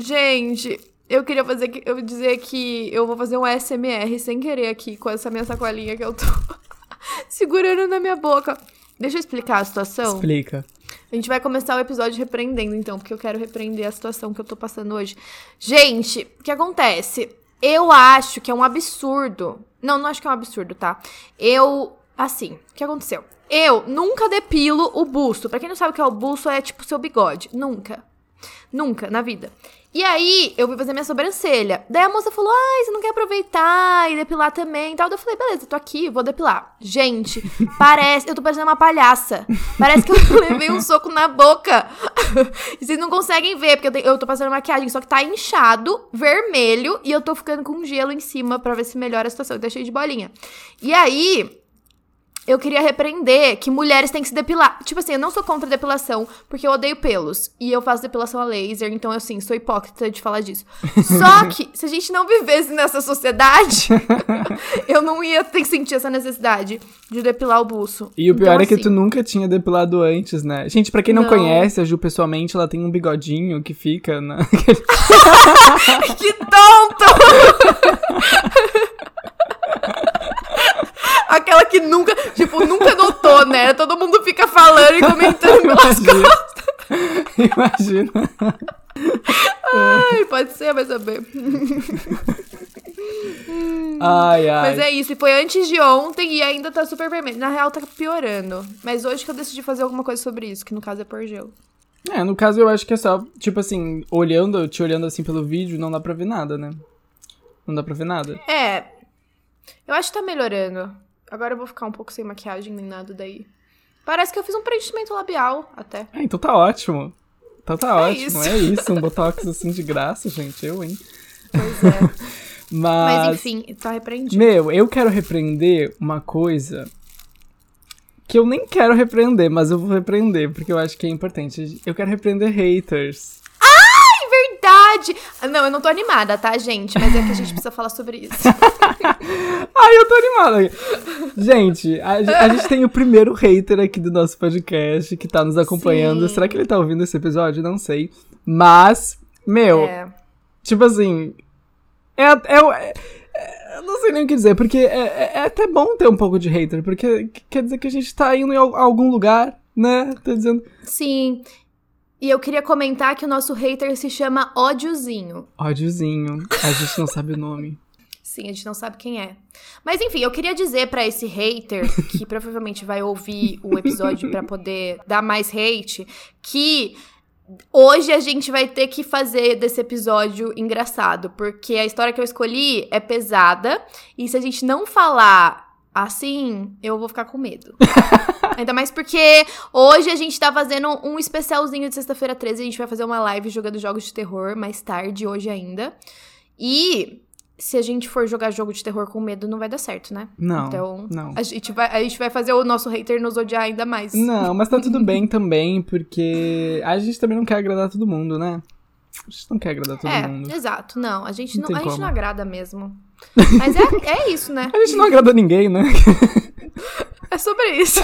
Gente, eu queria fazer que- eu dizer que eu vou fazer um SMR sem querer aqui com essa minha sacolinha que eu tô segurando na minha boca. Deixa eu explicar a situação. Explica. A gente vai começar o episódio repreendendo, então, porque eu quero repreender a situação que eu tô passando hoje. Gente, o que acontece? Eu acho que é um absurdo. Não, não acho que é um absurdo, tá? Eu. Assim, o que aconteceu? Eu nunca depilo o busto. Pra quem não sabe o que é o busto, é tipo seu bigode. Nunca. Nunca, na vida. E aí, eu fui fazer minha sobrancelha. Daí a moça falou: Ai, você não quer aproveitar e depilar também e tal. Daí eu falei: Beleza, tô aqui, vou depilar. Gente, parece. Eu tô parecendo uma palhaça. Parece que eu levei um soco na boca. e vocês não conseguem ver, porque eu, te- eu tô passando maquiagem, só que tá inchado, vermelho, e eu tô ficando com gelo em cima pra ver se melhora a situação. Eu deixei de bolinha. E aí. Eu queria repreender que mulheres têm que se depilar. Tipo assim, eu não sou contra depilação, porque eu odeio pelos. E eu faço depilação a laser, então, assim, sou hipócrita de falar disso. Só que, se a gente não vivesse nessa sociedade, eu não ia ter que sentir essa necessidade de depilar o buço. E o pior Então, é que assim, tu nunca tinha depilado antes, né? Gente, pra quem não, Não. conhece, a Ju pessoalmente, ela tem um bigodinho que fica na. Que tonto! Aquela que nunca, tipo, nunca notou, né? Todo mundo fica falando e comentando pelas Imagina. Imagina. Ai, pode ser, vai saber. Ai, ai. Mas é isso, e foi antes de ontem e ainda tá super vermelho. Na real, tá piorando. Mas hoje que eu decidi fazer alguma coisa sobre isso, que no caso é por gelo. É, no caso eu acho que é só, tipo assim, olhando, te olhando assim pelo vídeo, não dá pra ver nada, né? Não dá pra ver nada. É. Eu acho que tá melhorando. Agora eu vou ficar um pouco sem maquiagem nem nada daí. Parece que eu fiz um preenchimento labial até. É, então tá ótimo. Então tá É ótimo, isso. é isso. Um botox assim de graça, gente, eu, hein? Pois é. Mas, Mas enfim, tá repreendido. meu, eu quero repreender uma coisa que eu nem quero repreender, mas eu vou repreender, porque eu acho que é importante. Eu quero repreender haters. Verdade! Ah, Não, eu não tô animada, tá, gente? Mas é que a gente precisa falar sobre isso. Ai, eu tô animada. Gente, a, a gente tem o primeiro hater aqui do nosso podcast que tá nos acompanhando. Sim. Será que ele tá ouvindo esse episódio? Não sei. Mas, meu, É. tipo assim. É, é, é- é- eu não sei nem o que dizer, porque é, é- é até bom ter um pouco de hater, porque quer dizer que a gente tá indo em al- algum lugar, né? Tá dizendo. Sim. E eu queria comentar que o nosso hater se chama Ódiozinho. Ódiozinho. A gente não sabe o nome. Sim, a gente não sabe quem é. Mas enfim, eu queria dizer pra esse hater, que provavelmente vai ouvir o episódio pra poder dar mais hate, que hoje a gente vai ter que fazer desse episódio engraçado, porque a história que eu escolhi é pesada, e se a gente não falar assim, eu vou ficar com medo. Ainda mais porque hoje a gente tá fazendo um especialzinho de sexta-feira 13, a gente vai fazer uma live jogando jogos de terror mais tarde, hoje ainda. E se a gente for jogar jogo de terror com medo, não vai dar certo, né? Não. Então, não. a gente, vai, a gente vai fazer o nosso hater nos odiar ainda mais. Não, mas tá tudo bem também, porque a gente também não quer agradar todo mundo, né? A gente não quer agradar todo é, mundo. exato. Não, a gente Não não, a gente não agrada mesmo. Mas é, é isso, né? A gente não agrada ninguém, né? É sobre isso.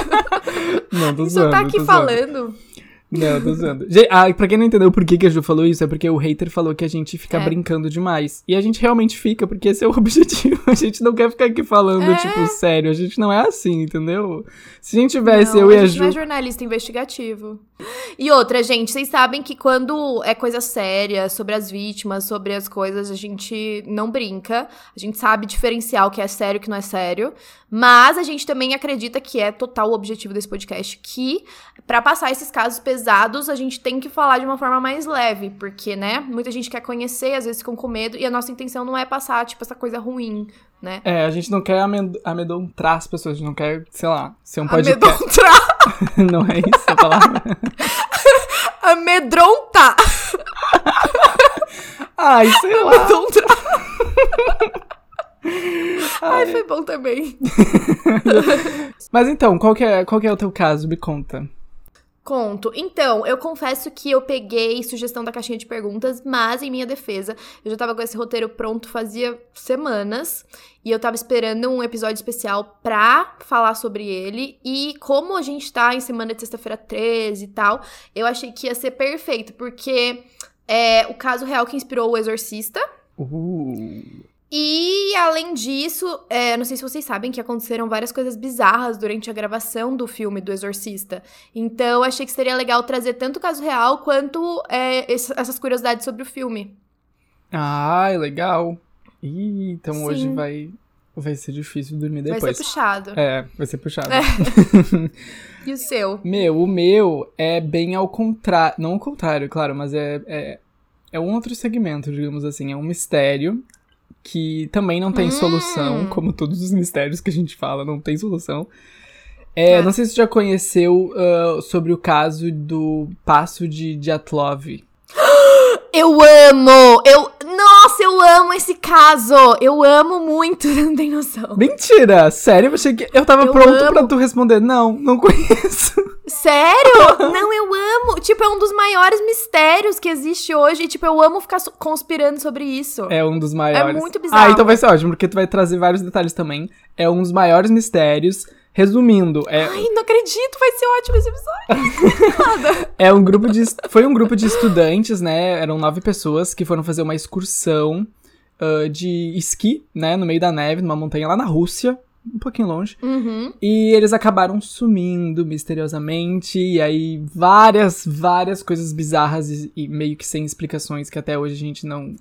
Não, tô A gente só zoando, tá aqui tô zoando. Não, tô zoando. Gente, ah, pra quem não entendeu por que, que a Ju falou isso, é porque o hater falou que a gente fica É. brincando demais. E a gente realmente fica, porque esse é o objetivo. A gente não quer ficar aqui falando, É. tipo, sério. A gente não é assim, entendeu? Se a gente tivesse Não, eu e a gente Ju. não é jornalista investigativo. E outra, gente, vocês sabem que quando é coisa séria, sobre as vítimas, sobre as coisas, a gente não brinca. A gente sabe diferenciar o que é sério e o que não é sério. Mas a gente também acredita que é total o objetivo desse podcast, que pra passar esses casos pesados, a gente tem que falar de uma forma mais leve, porque, né, muita gente quer conhecer, às vezes ficam com medo, e a nossa intenção não é passar, tipo, essa coisa ruim, né? É, a gente não quer amed- amedrontar as pessoas, a gente não quer, sei lá, ser um podcast. Amedrontar! não é isso a palavra? Amedrontar! Ai, sei lá. Amedrontar! Ai, foi bom também. Mas então, qual que, é, qual que é o teu caso? Me conta. Conto. Então, eu confesso que eu peguei sugestão da caixinha de perguntas, mas em minha defesa, eu já tava com esse roteiro pronto fazia semanas e eu tava esperando um episódio especial pra falar sobre ele. E como a gente tá em semana de sexta-feira 13 e tal, eu achei que ia ser perfeito, porque É o caso real que inspirou o Exorcista. Uh. E, além disso, é, não sei se vocês sabem que aconteceram várias coisas bizarras durante a gravação do filme do Exorcista. Então, achei que seria legal trazer tanto o caso real quanto é, essas curiosidades sobre o filme. Ai, legal. Ih, então Sim. hoje vai, vai ser difícil dormir Vai depois. ser puxado. É, vai ser puxado. E o seu? Meu, o meu é bem ao contrário. Não ao contrário, claro, mas é, é, é um outro segmento, digamos assim. É um mistério que também não tem Hum. solução, como todos os mistérios que a gente fala, não tem solução. É, É. Não sei se você já conheceu ah, sobre o caso do Passo de Dyatlov. Eu amo! Eu. Nossa, eu amo esse caso! Eu amo muito, não tem noção. Mentira! Sério? Eu achei que eu tava Eu pronto amo. pra tu responder. Não, não conheço. Sério? Não, eu amo! Tipo, é um dos maiores mistérios que existe hoje. E, tipo, eu amo ficar conspirando sobre isso. É um dos maiores. É muito bizarro. Ah, então vai ser ótimo, porque tu vai trazer vários detalhes também. É um dos maiores mistérios. Resumindo, é, Ai, não acredito, vai ser ótimo esse episódio. é um grupo de. Foi um grupo de estudantes, né? Eram nove pessoas que foram fazer uma excursão ah, de esqui, né? No meio da neve, numa montanha lá na Rússia, um pouquinho longe. Uhum. E eles acabaram sumindo misteriosamente. E aí, várias, várias coisas bizarras e, e meio que sem explicações que até hoje a gente não,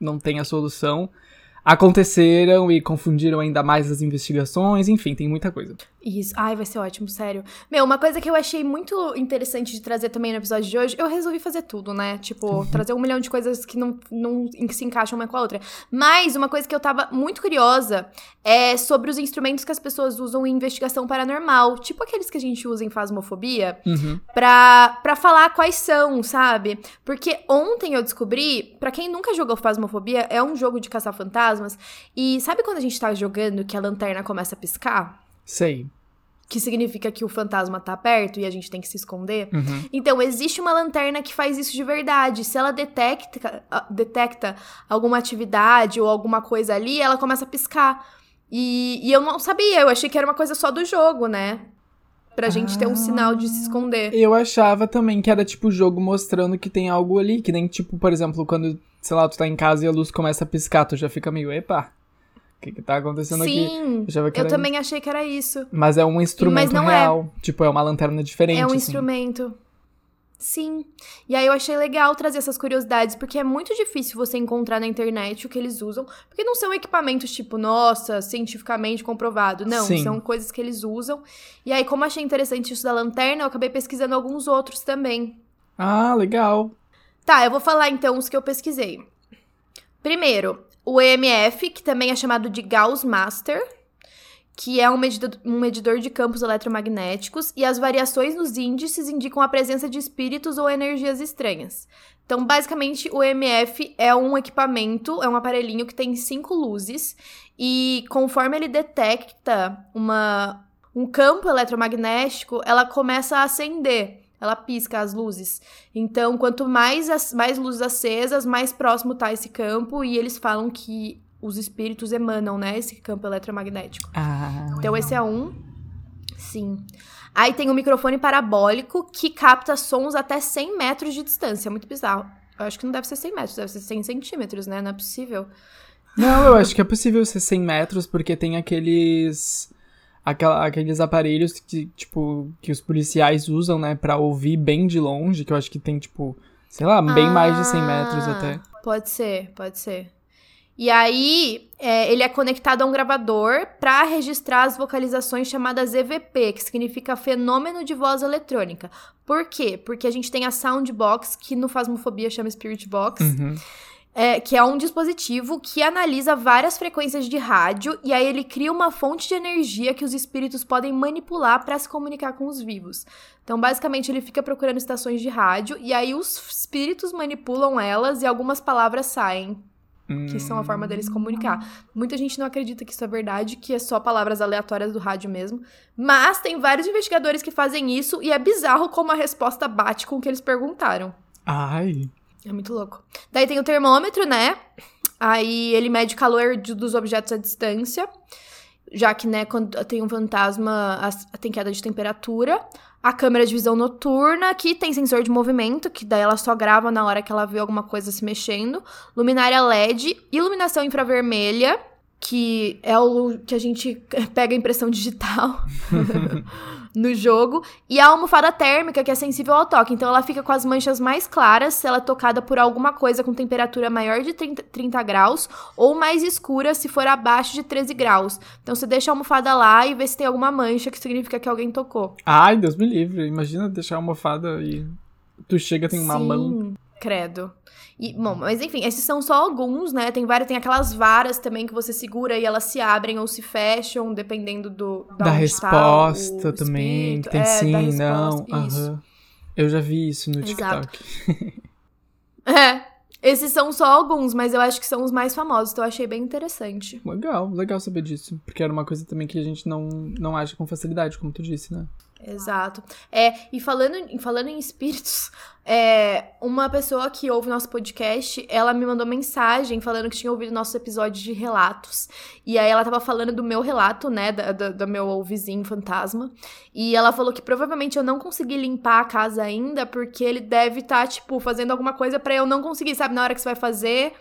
não tem a solução. Aconteceram e confundiram ainda mais as investigações. Enfim, tem muita coisa. Isso. Ai, vai ser ótimo, sério. Meu, uma coisa que eu achei muito interessante de trazer também no episódio de hoje, eu resolvi fazer tudo, né? Tipo, trazer um milhão de coisas que não, não em- se encaixam uma com a outra. Mas uma coisa que eu tava muito curiosa é sobre os instrumentos que as pessoas usam em investigação paranormal. Tipo aqueles que a gente usa em fasmofobia. Uhum. pra, pra falar quais são, sabe? Porque ontem eu descobri, pra quem nunca jogou Fasmofobia, é um jogo de caçar fantasmas. E sabe quando a gente tá jogando que a lanterna começa a piscar? Sei. Que significa que o fantasma tá perto e a gente tem que se esconder? Uhum. Então, existe uma lanterna que faz isso de verdade. Se ela detecta, ah, detecta alguma atividade ou alguma coisa ali, ela começa a piscar. E, e eu não sabia, eu achei que era uma coisa só do jogo, né? Pra gente ter um sinal de se esconder. Eu achava também que era tipo o jogo mostrando que tem algo ali. Que nem, tipo, por exemplo, quando, sei lá, tu tá em casa e a luz começa a piscar, tu já fica meio, epa, o que que tá acontecendo aqui? Sim, achava que eu era também achei que era isso. Mas é um instrumento é. real. Tipo, é uma lanterna diferente. É um assim. instrumento. Sim. E aí eu achei legal trazer essas curiosidades, porque é muito difícil você encontrar na internet o que eles usam, porque não são equipamentos tipo, nossa, cientificamente comprovado. Não, Sim. são coisas que eles usam. E aí, como eu achei interessante isso da lanterna, eu acabei pesquisando alguns outros também. Ah, legal. Tá, eu vou falar então os que eu pesquisei. Primeiro, o EMF, que também é chamado de Gauss Master, que é um medidor, um medidor de campos eletromagnéticos, e as variações nos índices indicam a presença de espíritos ou energias estranhas. Então, basicamente, o EMF é um equipamento, é um aparelhinho que tem cinco luzes, e conforme ele detecta uma, um campo eletromagnético, ela começa a acender. Ela pisca as luzes. Então, quanto mais, as- mais luzes acesas, mais próximo tá esse campo. E eles falam que os espíritos emanam, né? Esse campo eletromagnético. Ah. Então, esse é um. Sim. Aí tem o microfone parabólico que capta sons até 100 metros de distância. Muito bizarro. Eu acho que não deve ser 100 metros, deve ser 100 centímetros, né? Não é possível. Não, eu acho que é possível ser 100 metros, porque tem aqueles. Aquela- aqueles aparelhos que, tipo, que os policiais usam, né, pra ouvir bem de longe, que eu acho que tem, tipo, sei lá, bem mais de 100 metros Ah, até. Pode ser, pode ser. E aí, é, ele é conectado a um gravador para registrar as vocalizações chamadas EVP, que significa Fenômeno de Voz Eletrônica. Por quê? Porque a gente tem a Soundbox, que no Fasmofobia chama Spirit Box, Uhum. É, que é um dispositivo que analisa várias frequências de rádio e aí ele cria uma fonte de energia que os espíritos podem manipular para se comunicar com os vivos. Então, basicamente, ele fica procurando estações de rádio e aí os espíritos manipulam elas e algumas palavras saem, que são a forma deles comunicar. Muita gente não acredita que isso é verdade, que é só palavras aleatórias do rádio mesmo. Mas tem vários investigadores que fazem isso e é bizarro como a resposta bate com o que eles perguntaram. Ai. É muito louco. Daí tem o termômetro, né? Aí ele mede o calor de- dos objetos à distância. Já que, né, quando tem um fantasma, as- tem queda de temperatura. a câmera de visão noturna, que tem sensor de movimento, que daí ela só grava na hora que ela vê alguma coisa se mexendo, luminária LED, iluminação infravermelha, que é o que a gente pega a impressão digital no jogo, e a almofada térmica, que é sensível ao toque. Então ela fica com as manchas mais claras se ela é tocada por alguma coisa com temperatura maior de 30, 30 graus, ou mais escura se for abaixo de 13 graus. Então você deixa a almofada lá e vê se tem alguma mancha, que significa que alguém tocou. Ai, Deus me livre. Imagina deixar a almofada e tu chega, tem uma Sim, mão. Credo. E, bom, mas enfim, esses são só alguns, né? Tem vários, tem aquelas varas também que você segura e elas se abrem ou se fecham, dependendo do Da da tá resposta o também. espírito. Tem É, sim, não. resposta, isso. Aham. Eu já vi isso no Exato. TikTok. É. Esses são só alguns, mas eu acho que são os mais famosos, então eu achei bem interessante. Legal, legal saber disso. Porque era uma coisa também que a gente não, não acha com facilidade, como tu disse, né? Exato. É, e falando, falando em espíritos, é, uma pessoa que ouve nosso podcast, ela me mandou mensagem falando que tinha ouvido nossos episódios de relatos. E aí ela tava falando do meu relato, né, da- da- do, meu vizinho fantasma. E ela falou que provavelmente eu não consegui limpar a casa ainda, porque ele deve estar, tipo, fazendo alguma coisa pra eu não conseguir, sabe? Na hora que você vai fazer,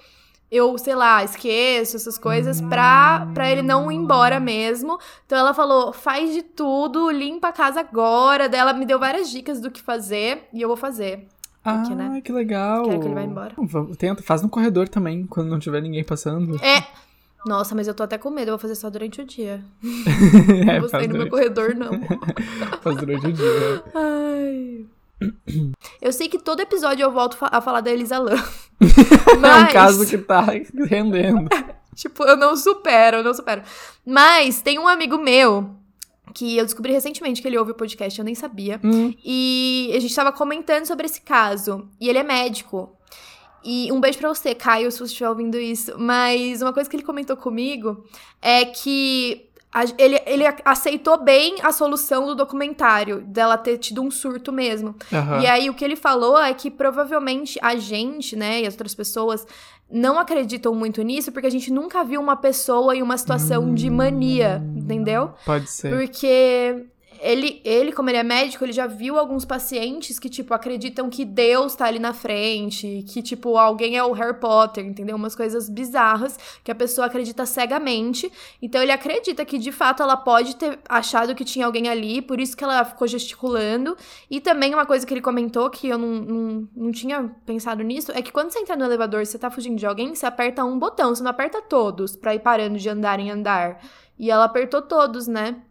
eu, sei lá, esqueço essas coisas pra, pra ele não ir embora mesmo. Então ela falou: faz de tudo, limpa a casa agora. Daí ela me deu várias dicas do que fazer e eu vou fazer. Ah, Porque, né? que legal. Quero que ele vá embora. Tenta, faz no corredor também, quando não tiver ninguém passando. É. Nossa, mas eu tô até com medo, eu vou fazer só durante o dia. É, não vou faz sair no meu corredor, não. faz durante o dia. Ai. Eu sei que todo episódio eu volto a falar da Elisa Lam. É um Mas, caso que tá rendendo. tipo, eu não supero, eu não supero. Mas tem um amigo meu que eu descobri recentemente que ele ouve o podcast, eu nem sabia. Hum, E a gente tava comentando sobre esse caso. E ele é médico. E um beijo pra você, Caio, se você estiver ouvindo isso. Mas uma coisa que ele comentou comigo é que ele, ele aceitou bem a solução do documentário, dela ter tido um surto mesmo. aham. E aí o que ele falou é que provavelmente a gente, né, e as outras pessoas não acreditam muito nisso porque a gente nunca viu uma pessoa em uma situação de mania, entendeu? Pode ser. Porque ele, ele, como ele é médico, ele já viu alguns pacientes que, tipo, acreditam que Deus tá ali na frente, que, tipo, alguém é o Harry Potter, entendeu? Umas coisas bizarras que a pessoa acredita cegamente. Então ele acredita que, de fato, ela pode ter achado que tinha alguém ali, por isso que ela ficou gesticulando. E também uma coisa que ele comentou, que eu não, não, não tinha pensado nisso, é que quando você entra no elevador e você tá fugindo de alguém, você aperta um botão, você não aperta todos pra ir parando de andar em andar. E ela apertou todos, né?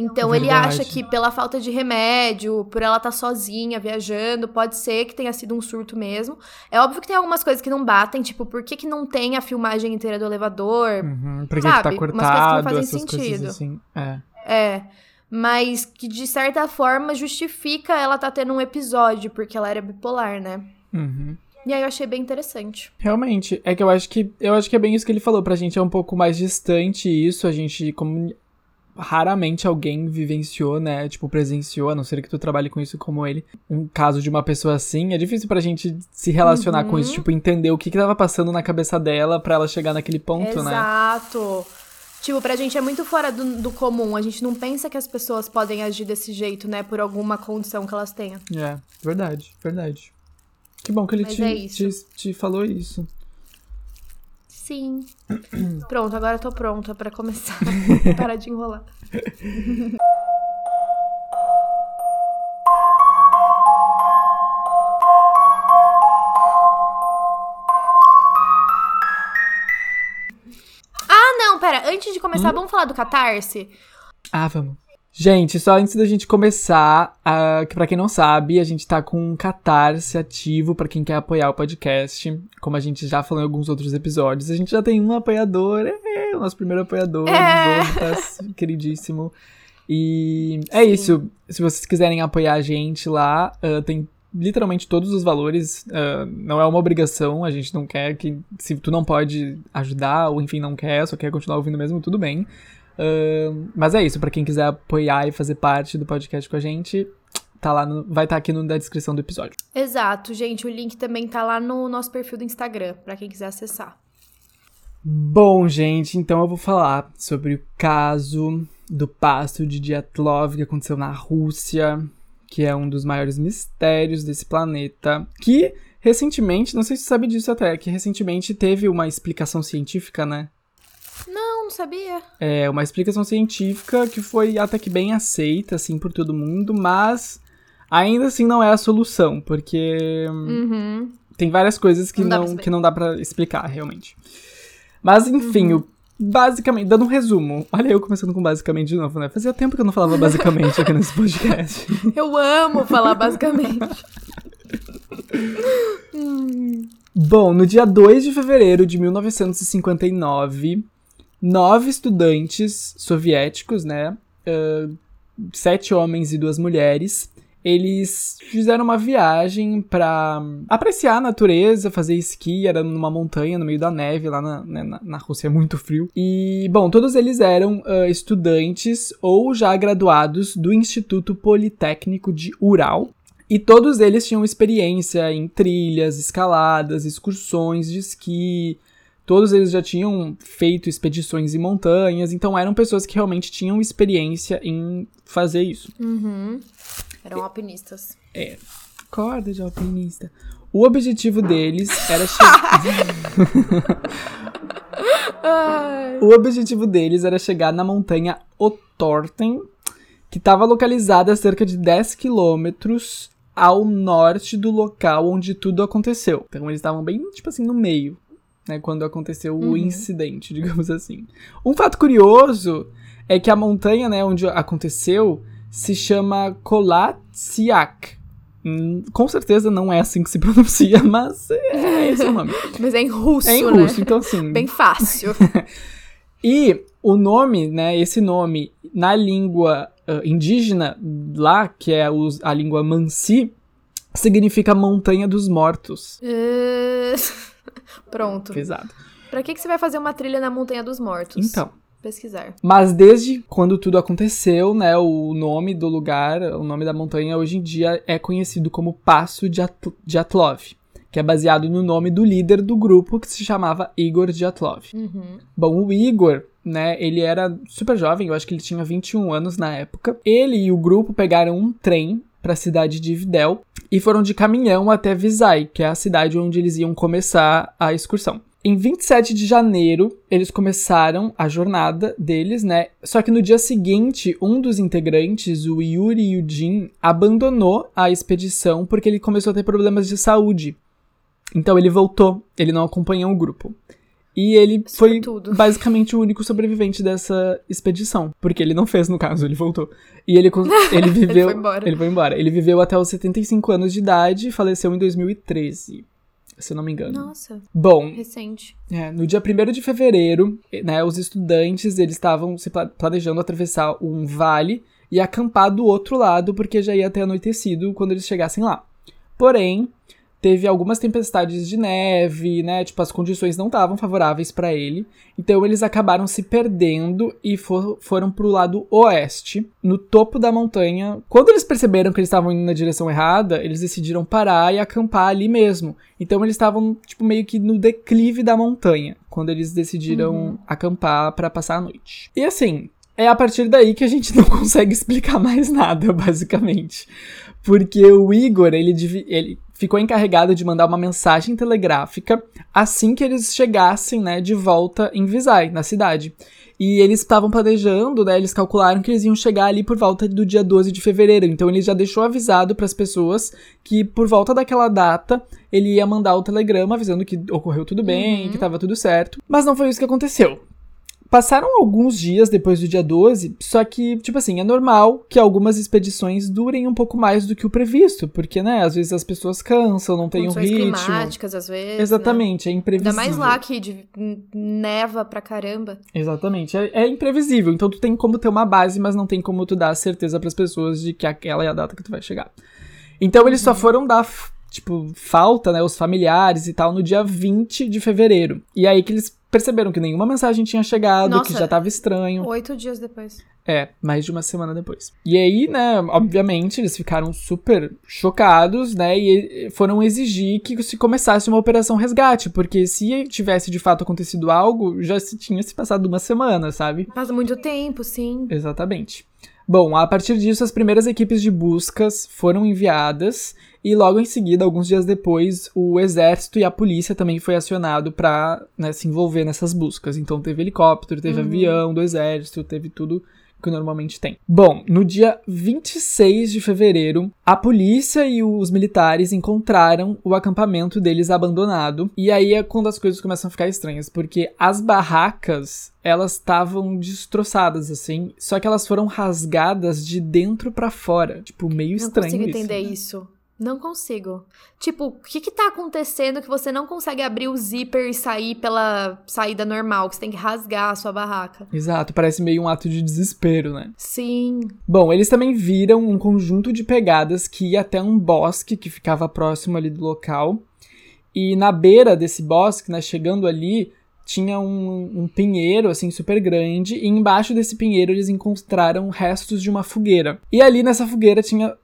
Então ele Verdade. acha que pela falta de remédio, por ela estar sozinha, viajando, pode ser que tenha sido um surto mesmo. É óbvio que tem algumas coisas que não batem, tipo, por que, que não tem a filmagem inteira do elevador? Uhum, porque Sabe, tá umas coisas que não cortado, fazem sentido. assim. É. É. Mas que de certa forma justifica ela tá tendo um episódio, porque ela era bipolar, né? Uhum. E aí eu achei bem interessante. Realmente, é que eu acho que eu acho que é bem isso que ele falou. Pra gente é um pouco mais distante isso. A gente, como raramente alguém vivenciou, né? Tipo, presenciou, a não ser que tu trabalhe com isso como ele. Um caso de uma pessoa assim, é difícil pra gente se relacionar com isso, Uhum. tipo, entender o que que tava passando na cabeça dela pra ela chegar naquele ponto, né? Exato. Tipo, pra gente é muito fora do, do comum. A gente não pensa que as pessoas podem agir desse jeito, né? Por alguma condição que elas tenham. É, verdade, verdade. Que bom que ele te, é te, te falou isso. Sim. Pronto, agora eu tô pronta pra começar. Para de enrolar. Ah, não, pera. Antes de começar, vamos falar do Catarse? Ah, vamos. Gente, só antes da gente começar, uh, que pra quem não sabe, a gente tá com um catarse ativo pra quem quer apoiar o podcast. Como a gente já falou em alguns outros episódios, a gente já tem um apoiador, é, o nosso primeiro apoiador, É. queridíssimo. E é isso. Se vocês quiserem apoiar a gente lá, uh, tem literalmente todos os valores. uh, não é uma obrigação, a gente não quer que. Se tu não pode ajudar, ou enfim, não quer, só quer continuar ouvindo mesmo, tudo bem. Uh, mas é isso, pra quem quiser apoiar e fazer parte do podcast com a gente, tá lá no- vai estar aqui no, na descrição do episódio. Exato, gente. O link também tá lá no nosso perfil do Instagram, pra quem quiser acessar. Bom, gente, então eu vou falar sobre o caso do pasto de Dyatlov que aconteceu na Rússia, que é um dos maiores mistérios desse planeta, que recentemente, não sei se você sabe disso até, que recentemente teve uma explicação científica, né? Não, não sabia. É, uma explicação científica que foi até que bem aceita, assim, por todo mundo, mas ainda assim não é a solução, porque Uhum. tem várias coisas que Não dá pra não, que não dá pra explicar, realmente. Mas, enfim, Uhum. o- basicamente, dando um resumo. Olha eu começando com basicamente de novo, né? Fazia tempo que eu não falava basicamente aqui nesse podcast. Eu amo falar basicamente. Bom, no dia 2 de fevereiro de 1959, nove estudantes soviéticos, né? ah, sete homens e duas mulheres. Eles fizeram uma viagem pra apreciar a natureza, fazer esqui, era numa montanha no meio da neve, lá na, né, na, na Rússia é muito frio. E, bom, todos eles eram ah, estudantes ou já graduados do Instituto Politécnico de Ural, e todos eles tinham experiência em trilhas, escaladas, excursões de esqui. Todos eles já tinham feito expedições em montanhas, então eram pessoas que realmente tinham experiência em fazer isso. Uhum. Eram alpinistas. Corda de alpinista. O objetivo deles era chegar. O objetivo deles era chegar na montanha Otorten, que estava localizada a cerca de 10 quilômetros ao norte do local onde tudo aconteceu. Então eles estavam bem, tipo assim, no meio, né, quando aconteceu o Uhum. incidente, digamos assim. Um fato curioso é que a montanha, né, onde aconteceu se chama Kolatsiak. Hum, Com certeza não é assim que se pronuncia, mas é esse o nome. Mas é em russo, É em né? russo, então assim. Bem fácil. E o nome, né, esse nome na língua ah, indígena lá, que é os- a língua Mansi, significa montanha dos mortos. Eh, Pronto. Pesado. Pra que, que você vai fazer uma trilha na Montanha dos Mortos? Então, Pesquisar. mas desde quando tudo aconteceu, né, o nome do lugar, o nome da montanha hoje em dia é conhecido como Passo Dyat- Dyatlov, que é baseado no nome do líder do grupo que se chamava Igor Dyatlov. Uhum. Bom, o Igor, né, ele era super jovem, eu acho que ele tinha 21 anos na época. Ele e o grupo pegaram um trem para a cidade de Videl e foram de caminhão até Visay, que é a cidade onde eles iam começar a excursão. Em 27 de janeiro, eles começaram a jornada deles, né? Só que no dia seguinte, um dos integrantes, o Yuri Yudin, abandonou a expedição porque ele começou a ter problemas de saúde. Então ele voltou, ele não acompanhou o grupo. E ele foi Sortudo. basicamente o único sobrevivente dessa expedição. Porque ele não fez, no caso, ele voltou. E ele, ele viveu. foi embora. Ele foi embora. Ele viveu até os 75 anos de idade e faleceu em 2013. Se eu não me engano. Nossa, Bom, recente. é, no dia 1 de fevereiro, né, os estudantes eles estavam se pla- planejando atravessar um vale e acampar do outro lado, porque já ia ter anoitecido quando eles chegassem lá. Porém, teve algumas tempestades de neve, né? Tipo, as condições não estavam favoráveis para ele. Então eles acabaram se perdendo e for- foram pro lado oeste, no topo da montanha. Quando eles perceberam que eles estavam indo na direção errada, eles decidiram parar e acampar ali mesmo. Então eles estavam tipo meio que no declive da montanha, quando eles decidiram Uhum. acampar para passar a noite. E assim, é a partir daí que a gente não consegue explicar mais nada, basicamente. Porque o Igor, ele, ele ficou encarregado de mandar uma mensagem telegráfica assim que eles chegassem, né, de volta em Visay, na cidade. E eles estavam planejando, né, eles calcularam que eles iam chegar ali por volta do dia 12 de fevereiro. Então ele já deixou avisado para as pessoas que por volta daquela data ele ia mandar o telegrama avisando que ocorreu tudo bem, Uhum. que tava tudo certo. Mas não foi isso que aconteceu. Passaram alguns dias depois do dia 12, só que, tipo assim, é normal que algumas expedições durem um pouco mais do que o previsto, porque, né, às vezes as pessoas cansam, não tem um ritmo. climáticas, às vezes. né? Exatamente, é imprevisível. Ainda mais lá que de- neva pra caramba. Exatamente, é, é imprevisível. Então tu tem como ter uma base, mas não tem como tu dar certeza pras pessoas de que aquela é a data que tu vai chegar. Então eles só foram dar tipo, falta, né, os familiares e tal, no dia 20 de fevereiro. E aí que eles perceberam que nenhuma mensagem tinha chegado, Nossa. que já tava estranho. Oito dias depois. É, mais de uma semana depois. E aí, né, obviamente, eles ficaram super chocados, né, e foram exigir que se começasse uma operação resgate, porque se tivesse de fato acontecido algo, já se tinha se passado uma semana, sabe? Passa muito tempo, sim. Exatamente. Bom, a partir disso, as primeiras equipes de buscas foram enviadas e logo em seguida, alguns dias depois, o exército e a polícia também foi acionado para né, se envolver nessas buscas. Então teve helicóptero, teve Uhum. avião do exército, teve tudo que normalmente tem. Bom, no dia 26 de fevereiro, a polícia e os militares encontraram o acampamento deles abandonado. E aí é quando as coisas começam a ficar estranhas, porque as barracas, elas estavam destroçadas assim, só que elas foram rasgadas de dentro pra fora, tipo meio Não estranho consigo isso. entender isso. Não consigo. Tipo, o que que tá acontecendo que você não consegue abrir o zíper e sair pela saída normal, que você tem que rasgar a sua barraca? Exato, parece meio um ato de desespero, né? Sim. Bom, eles também viram um conjunto de pegadas que ia até um bosque que ficava próximo ali do local. E na beira desse bosque, né, chegando ali, tinha um, um pinheiro, assim, super grande. E embaixo desse pinheiro eles encontraram restos de uma fogueira. E ali nessa fogueira tinha.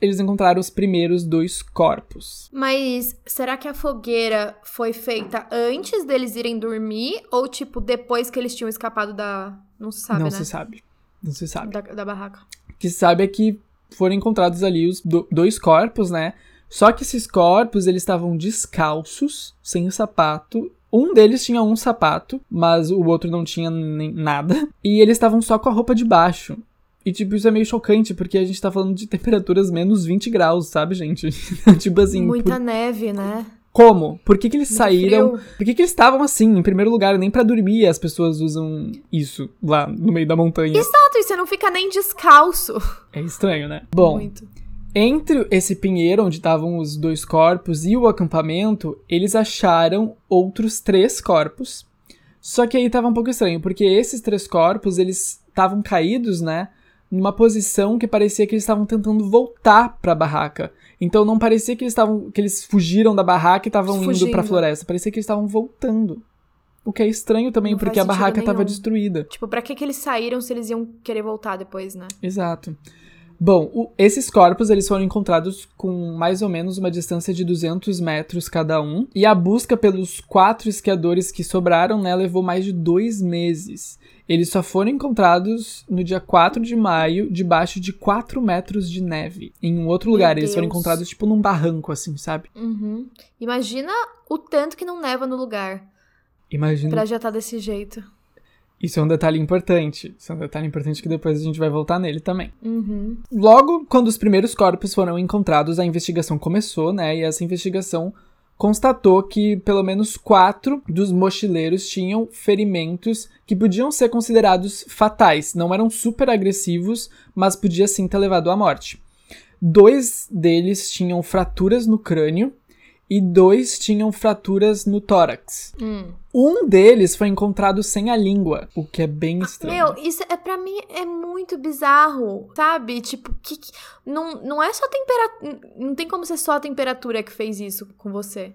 Eles encontraram os primeiros dois corpos. Mas será que a fogueira foi feita antes deles irem dormir? Ou, tipo, depois que eles tinham escapado da. Não se sabe, Não né? se sabe. Não se sabe. Da, da barraca. O que se sabe é que foram encontrados ali os do- dois corpos, né? Só que esses corpos, eles estavam descalços, sem o sapato. Um deles tinha um sapato, mas o outro não tinha nem nada. E eles estavam só com a roupa de baixo. E, tipo, isso é meio chocante, porque a gente tá falando de temperaturas menos 20 graus, sabe, gente? tipo assim, Muita por- neve, né? como? Por que, que eles Muito saíram? frio. Por que, que eles estavam assim? Em primeiro lugar, nem pra dormir as pessoas usam isso lá no meio da montanha. Exato, e você não fica nem descalço. É estranho, né? Bom, Muito. Entre esse pinheiro onde estavam os dois corpos e o acampamento, eles acharam outros três corpos. Só que aí tava um pouco estranho, porque esses três corpos, eles estavam caídos, né? Numa posição que parecia que eles estavam tentando voltar pra barraca. Então não parecia que eles estavam que eles fugiram da barraca e estavam indo Fugindo. pra floresta, parecia que eles estavam voltando. O que é estranho também, Não porque a barraca tava nenhum. destruída. Tipo, pra que que eles saíram se eles iam querer voltar depois, né? Exato. Bom, o- esses corpos eles foram encontrados com mais ou menos uma distância de 200 metros cada um. E a busca pelos quatro esquiadores que sobraram, né, levou mais de dois meses. Eles só foram encontrados no dia 4 de maio, debaixo de 4 metros de neve. Em um outro Meu lugar. Eles foram encontrados, tipo, num barranco, assim, sabe? Uhum. Imagina o tanto que não neva no lugar Imagina. pra já tá desse jeito. Isso é um detalhe importante. Isso é um detalhe importante que depois a gente vai voltar nele também. Uhum. Logo, quando os primeiros corpos foram encontrados, a investigação começou, né? E essa investigação constatou que pelo menos quatro dos mochileiros tinham ferimentos que podiam ser considerados fatais. Não eram super agressivos, mas podia sim ter levado à morte. Dois deles tinham fraturas no crânio e dois tinham fraturas no tórax. Hum. Um deles foi encontrado sem a língua, o que é bem estranho. Meu, isso é para mim é muito bizarro, sabe? Tipo, que, que- não, não é só temperatura, não tem como ser só a temperatura que fez isso com você.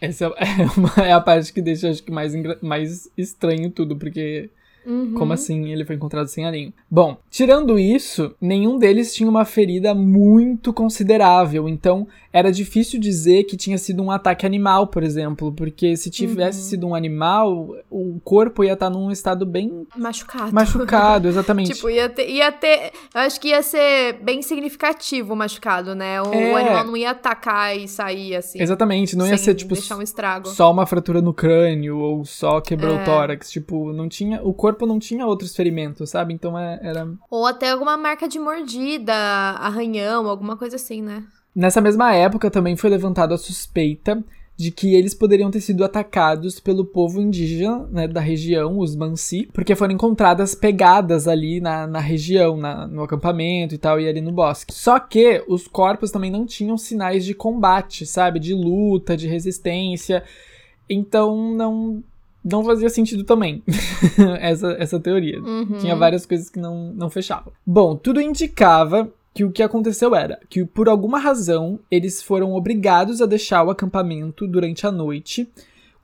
Essa é, uma- é a parte que deixa, acho que, mais, mais estranho tudo, porque Uhum. como assim ele foi encontrado sem a língua? Bom, tirando isso, nenhum deles tinha uma ferida muito considerável, então era difícil dizer que tinha sido um ataque animal, por exemplo, porque se tivesse Uhum. sido um animal, o corpo ia estar num estado bem Machucado. machucado, exatamente. Tipo, ia ter, ia ter. Eu acho que ia ser bem significativo o machucado, né? O, É. o animal não ia atacar e sair assim. Exatamente, não ia ser tipo um só uma fratura no crânio ou só quebrou É. o tórax, tipo, não tinha, o corpo não tinha outros ferimentos, sabe? Então é- era Ou até alguma marca de mordida, arranhão, alguma coisa assim, né? Nessa mesma época também foi levantada a suspeita de que eles poderiam ter sido atacados pelo povo indígena né, da região, os Mansi, porque foram encontradas pegadas ali na, na região, na- no acampamento e tal, e ali no bosque. Só que os corpos também não tinham sinais de combate, sabe? De luta, de resistência. Então não, não fazia sentido também essa, essa teoria. Uhum. Tinha várias coisas que não, não fechavam. Bom, tudo indicava que o que aconteceu era que, por alguma razão, eles foram obrigados a deixar o acampamento durante a noite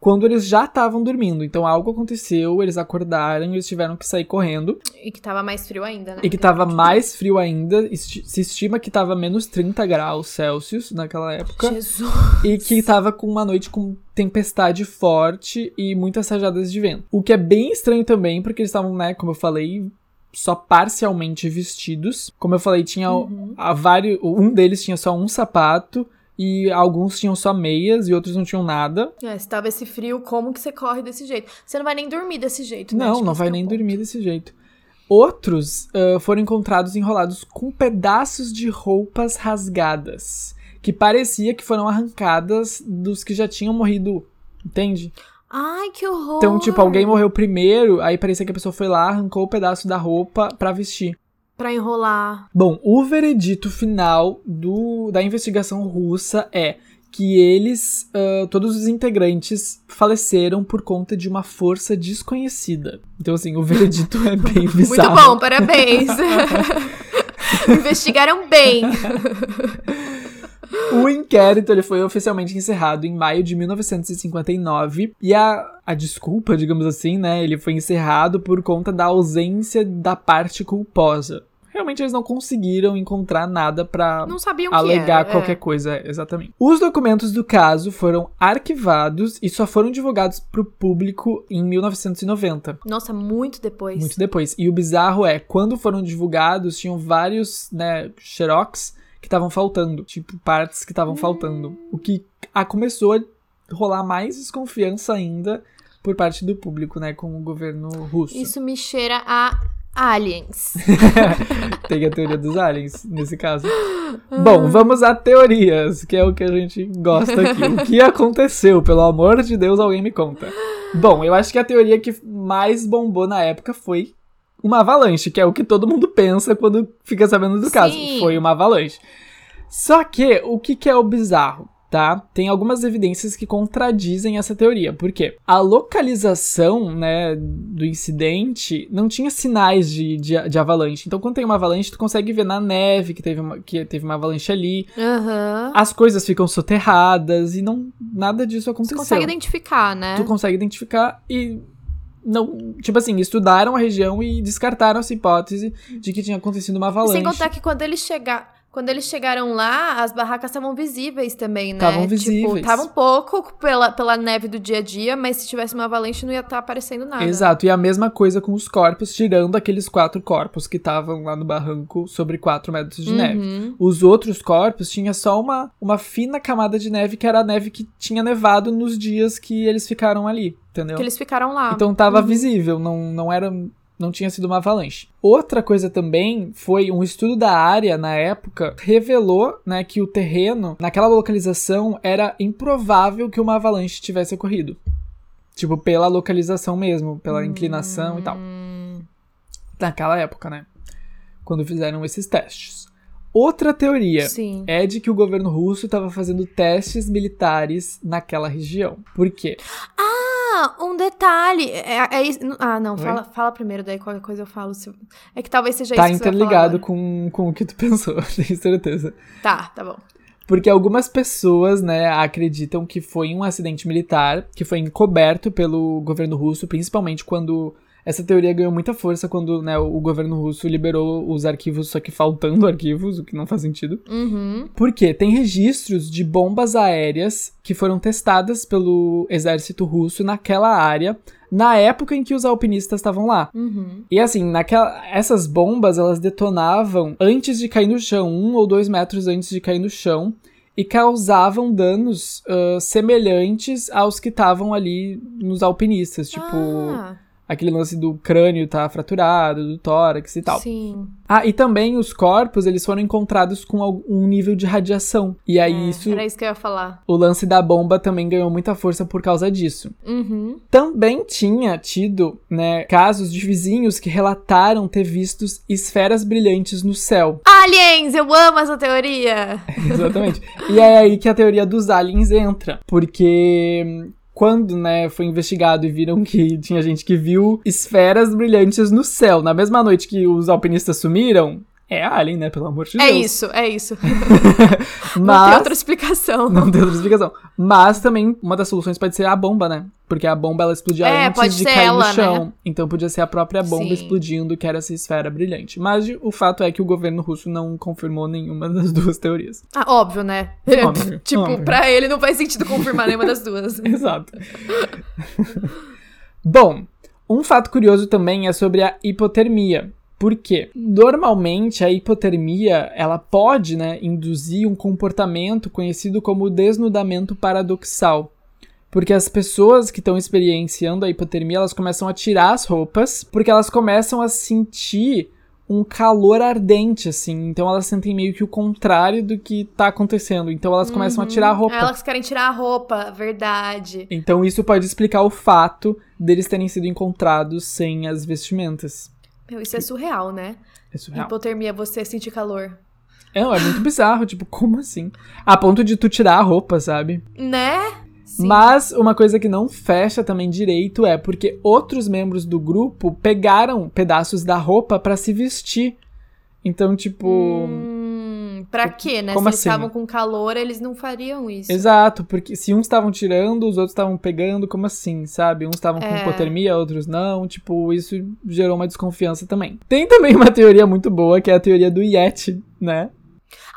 quando eles já estavam dormindo. Então algo aconteceu, eles acordaram e eles tiveram que sair correndo. E que tava mais frio ainda, né? E que tava mais frio ainda. Esti- Se estima que tava menos 30 graus Celsius naquela época. Jesus. E que tava com uma noite com tempestade forte e muitas rajadas de vento. O que é bem estranho também, porque eles estavam, né, como eu falei, só parcialmente vestidos. Como eu falei, tinha Uhum. a vários, um deles tinha só um sapato e alguns tinham só meias e outros não tinham nada. É, se tava esse frio, como que você corre desse jeito? Você não vai nem dormir desse jeito, né? Não, Acho não vai é nem ponto. dormir desse jeito. Outros ah, foram encontrados enrolados com pedaços de roupas rasgadas, que parecia que foram arrancadas dos que já tinham morrido, entende? Ai, que horror. Então, tipo, alguém morreu primeiro, aí parecia que a pessoa foi lá, arrancou o pedaço da roupa pra vestir. Pra enrolar. Bom, o veredito final do, da investigação russa é que eles, ah, todos os integrantes, faleceram por conta de uma força desconhecida. Então, assim, o veredito é bem bizarro. Muito bom, parabéns. Investigaram bem. O inquérito ele foi oficialmente encerrado em maio de 1959 e a, a desculpa, digamos assim, né, ele foi encerrado por conta da ausência da parte culposa. Realmente eles não conseguiram encontrar nada que alegar era. qualquer é. coisa, exatamente. Os documentos do caso foram arquivados e só foram divulgados pro público em 1990. Nossa, muito depois. Muito depois. E o bizarro é, quando foram divulgados, tinham vários, né, xerox que estavam faltando. Tipo, partes que estavam faltando. O que ah, começou a rolar mais desconfiança ainda por parte do público, né, com o governo russo. Isso me cheira a aliens. Tem a teoria dos aliens, nesse caso. Bom, vamos a teorias, que é o que a gente gosta aqui. O que aconteceu? Pelo amor de Deus, alguém me conta. Bom, eu acho que a teoria que mais bombou na época foi uma avalanche, que é o que todo mundo pensa quando fica sabendo do caso. Sim. Foi uma avalanche. Só que, o que, que é o bizarro? Tá? Tem algumas evidências que contradizem essa teoria. Por quê? A localização, né, do incidente não tinha sinais de, de, de avalanche. Então, quando tem uma avalanche, tu consegue ver na neve que teve uma, que teve uma avalanche ali. Aham. As coisas ficam soterradas e não nada disso aconteceu. consegue identificar, né? Tu consegue identificar e não, tipo assim, estudaram a região e descartaram essa hipótese de que tinha acontecido uma avalanche. sem contar que quando eles chegaram. Quando eles chegaram lá, as barracas estavam visíveis também, né? Tavam Tipo, visíveis. tava um pouco pela, pela neve do dia a dia, mas se tivesse uma avalanche não ia estar aparecendo nada. Exato, e a mesma coisa com os corpos, tirando aqueles quatro corpos que estavam lá no barranco sobre 4 metros de neve. Uhum. Os outros corpos tinha só uma, uma fina camada de neve, que era a neve que tinha nevado nos dias que eles ficaram ali, entendeu? Que eles ficaram lá. Então tava Uhum. visível, não, não era. Não tinha sido uma avalanche. Outra coisa também foi um estudo da área na época revelou, né, que o terreno naquela localização era improvável que uma avalanche tivesse ocorrido. Tipo, pela localização mesmo, pela inclinação e tal. Hum, Naquela época, né? Quando fizeram esses testes. Outra teoria sim. é de que o governo russo estava fazendo testes militares naquela região. Por quê? Ah, um detalhe. É, é isso- ah, não, fala, fala primeiro, daí qualquer coisa eu falo. se- É que talvez seja tá isso que você vai falar interligado com, com o que tu pensou, tenho certeza. Tá, tá bom. Porque algumas pessoas, né, acreditam que foi um acidente militar que foi encoberto pelo governo russo, principalmente quando essa teoria ganhou muita força quando, né, o governo russo liberou os arquivos, só que faltando arquivos, o que não faz sentido. Uhum. Porque tem registros de bombas aéreas que foram testadas pelo exército russo naquela área, na época em que os alpinistas estavam lá. Uhum. E assim, naquela, essas bombas elas detonavam antes de cair no chão, um ou dois metros antes de cair no chão, e causavam danos ah, semelhantes aos que estavam ali nos alpinistas, tipo Ah, aquele lance do crânio tá fraturado, do tórax e tal. sim. Ah, e também os corpos eles foram encontrados com algum nível de radiação. E aí É, isso, Era isso que eu ia falar. o lance da bomba também ganhou muita força por causa disso. Uhum. Também tinha tido, né, casos de vizinhos que relataram ter visto esferas brilhantes no céu. Aliens, eu amo essa teoria. Exatamente. e é aí que a teoria dos aliens entra. Porque quando, né, foi investigado e viram que tinha gente que viu esferas brilhantes no céu, na mesma noite que os alpinistas sumiram, é alien, né? Pelo amor de É Deus. isso, é isso. Mas... Não tem outra explicação. Não tem outra explicação. Mas também, uma das soluções pode ser a bomba, né? Porque a bomba, ela explodia É, antes de cair ela, no chão. né? Então podia ser a própria bomba Sim. explodindo, que era essa esfera brilhante. Mas o fato é que o governo russo não confirmou nenhuma das duas teorias. Ah, óbvio, né? Óbvio, tipo, óbvio. pra ele não faz sentido confirmar nenhuma das duas. Exato. Bom, um fato curioso também é sobre a hipotermia. Por quê? Normalmente a hipotermia, ela pode, né, induzir um comportamento conhecido como desnudamento paradoxal. Porque as pessoas que estão experienciando a hipotermia, elas começam a tirar as roupas, porque elas começam a sentir um calor ardente, assim. Então elas sentem meio que o contrário do que tá acontecendo. Então elas começam a tirar a roupa. Elas querem tirar a roupa, verdade. Então isso pode explicar o fato deles terem sido encontrados sem as vestimentas. Meu, isso é surreal, né? É surreal. Hipotermia, você sentir calor. É, é muito bizarro, tipo, como assim? A ponto de tu tirar a roupa, sabe? Né? Sim. Mas uma coisa que não fecha também direito é porque outros membros do grupo pegaram pedaços da roupa pra se vestir. Então, tipo, Hum, pra quê, né? Como Se eles assim? estavam com calor, eles não fariam isso. exato, porque se uns estavam tirando, os outros estavam pegando, como assim, sabe? Uns estavam com É. hipotermia, outros não, tipo, isso gerou uma desconfiança também. Tem também uma teoria muito boa, que é a teoria do Yeti, né?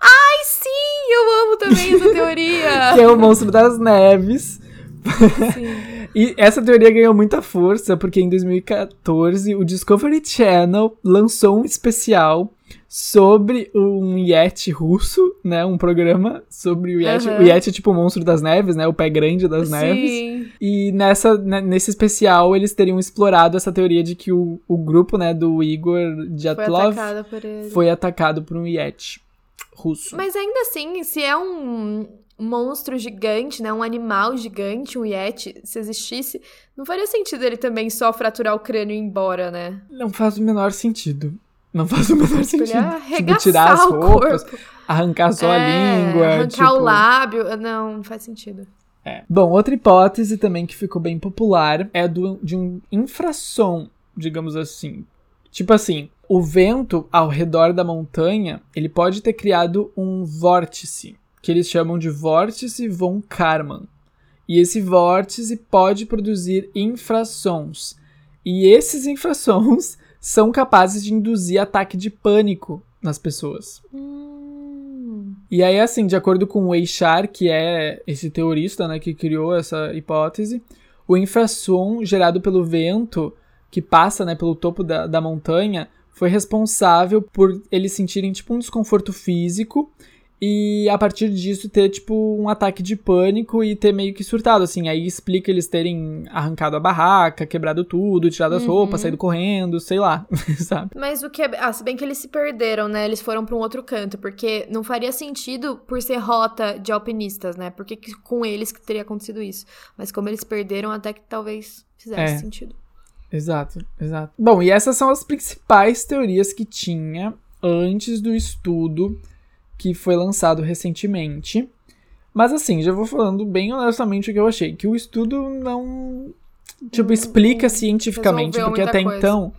Ai, sim! Eu amo também essa teoria! que é o monstro das neves. Sim. E essa teoria ganhou muita força porque em 2014 o Discovery Channel lançou um especial sobre um Yeti russo, né? Um programa sobre o Yeti. Aham. O Yeti é tipo o monstro das neves, né? O pé grande das neves. Sim. E nessa, né, nesse especial eles teriam explorado essa teoria de que o, o grupo, né, do Igor Foi Dyatlov atacada por ele. foi atacado por um Yeti russo. Mas ainda assim, se é um monstro gigante, né? Um animal gigante, um Yeti, se existisse, não faria sentido ele também só fraturar o crânio e ir embora, né? Não faz o menor sentido. Não faz o menor Tipo, sentido. Tipo, tirar as roupas, corpo. arrancar só a É, língua. Arrancar tipo... o lábio. Não, não faz sentido. É. Bom, outra hipótese também que ficou bem popular é do, de um infrassom, digamos assim. Tipo assim, o vento ao redor da montanha, ele pode ter criado um vórtice, que eles chamam de vórtice von Karman. E esse vórtice pode produzir infrassons. E esses infrassons são capazes de induzir ataque de pânico nas pessoas. Hum. E aí, assim, de acordo com o que é esse teorista, né, que criou essa hipótese, o infrassom gerado pelo vento que passa, né, pelo topo da, da montanha foi responsável por eles sentirem, tipo, um desconforto físico e a partir disso ter, tipo, um ataque de pânico e ter meio que surtado, assim. Aí explica eles terem arrancado a barraca, quebrado tudo, tirado as Uhum. roupas, saído correndo, sei lá, sabe? Mas o que é. Ah, se bem que eles se perderam, né? Eles foram pra um outro canto, porque não faria sentido por ser rota de alpinistas, né? Porque que com eles que teria acontecido isso. Mas como eles perderam, até que talvez fizesse É. sentido. Exato, exato. Bom, e essas são as principais teorias que tinha antes do estudo que foi lançado recentemente. Mas assim, já vou falando bem honestamente o que eu achei. Que o estudo não, tipo, explica cientificamente, resolveu porque até coisa. então...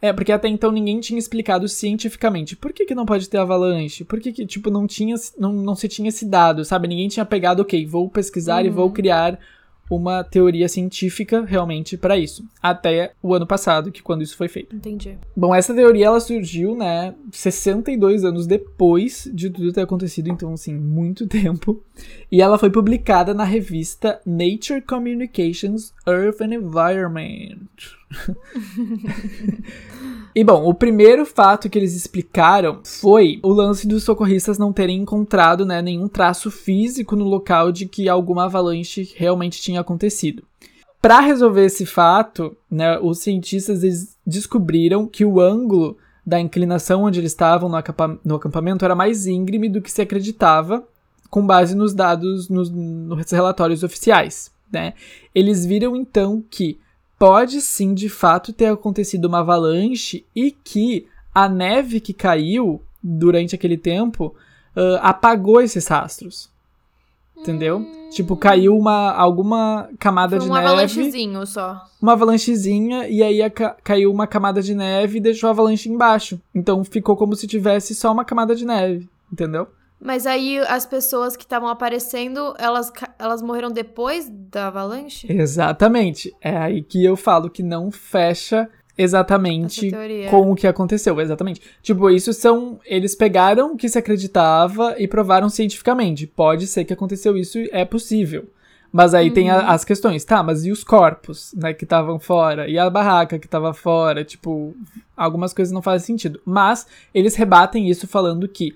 É, porque até então ninguém tinha explicado cientificamente. Por que, que não pode ter avalanche? Por que, que tipo, não, tinha, não, não se tinha esse dado, sabe? Ninguém tinha pegado, ok, vou pesquisar e vou Uhum. criar uma teoria científica realmente para isso. Até o ano passado, que quando isso foi feito. Entendi. Bom, essa teoria ela surgiu, né, 62 anos depois de tudo ter acontecido, então assim, muito tempo. E ela foi publicada na revista Nature Communications Earth and Environment. E bom, o primeiro fato que eles explicaram foi o lance dos socorristas não terem encontrado né, nenhum traço físico no local de que alguma avalanche realmente tinha acontecido. Para resolver esse fato, né, os cientistas descobriram que o ângulo da inclinação onde eles estavam no, acampa- no acampamento era mais íngreme do que se acreditava, com base nos dados nos, nos relatórios oficiais. Né? Eles viram então que pode sim de fato ter acontecido uma avalanche e que a neve que caiu durante aquele tempo ah, apagou esses rastros. Entendeu? Tipo, caiu uma, alguma camada Foi de um neve. avalanchezinho só. Uma avalanchezinha, e aí a ca- caiu uma camada de neve e deixou a avalanche embaixo. Então ficou como se tivesse só uma camada de neve. Entendeu? Mas aí as pessoas que estavam aparecendo, elas, elas morreram depois da avalanche? Exatamente. É aí que eu falo que não fecha exatamente com o que aconteceu, exatamente. Tipo, isso são. Eles pegaram o que se acreditava e provaram cientificamente. Pode ser que aconteceu isso, é possível. Mas aí tem a- as questões, tá, mas e os corpos, né, que estavam fora? E a barraca que tava fora? Tipo, algumas coisas não fazem sentido. Mas eles rebatem isso falando que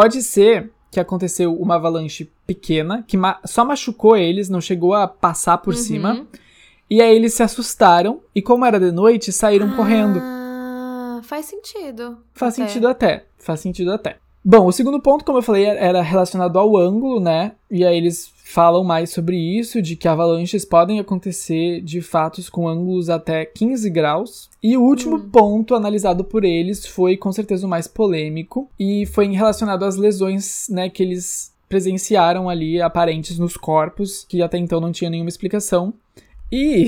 pode ser que aconteceu uma avalanche pequena, que ma- só machucou eles, não chegou a passar por Uhum. cima. E aí eles se assustaram e, como era de noite, saíram correndo. Ah, faz sentido. Faz até. sentido até. Faz sentido até. Bom, o segundo ponto, como eu falei, era relacionado ao ângulo, né? E aí eles falam mais sobre isso, de que avalanches podem acontecer de fatos com ângulos até 15 graus. E o último ponto analisado por eles foi com certeza o mais polêmico e foi relacionado às lesões, né, que eles presenciaram ali aparentes nos corpos, que até então não tinha nenhuma explicação. E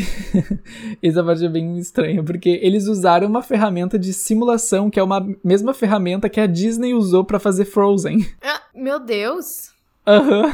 essa parte é bem estranha, porque eles usaram uma ferramenta de simulação, que é uma mesma ferramenta que a Disney usou pra fazer Frozen. Ah, meu Deus. Aham.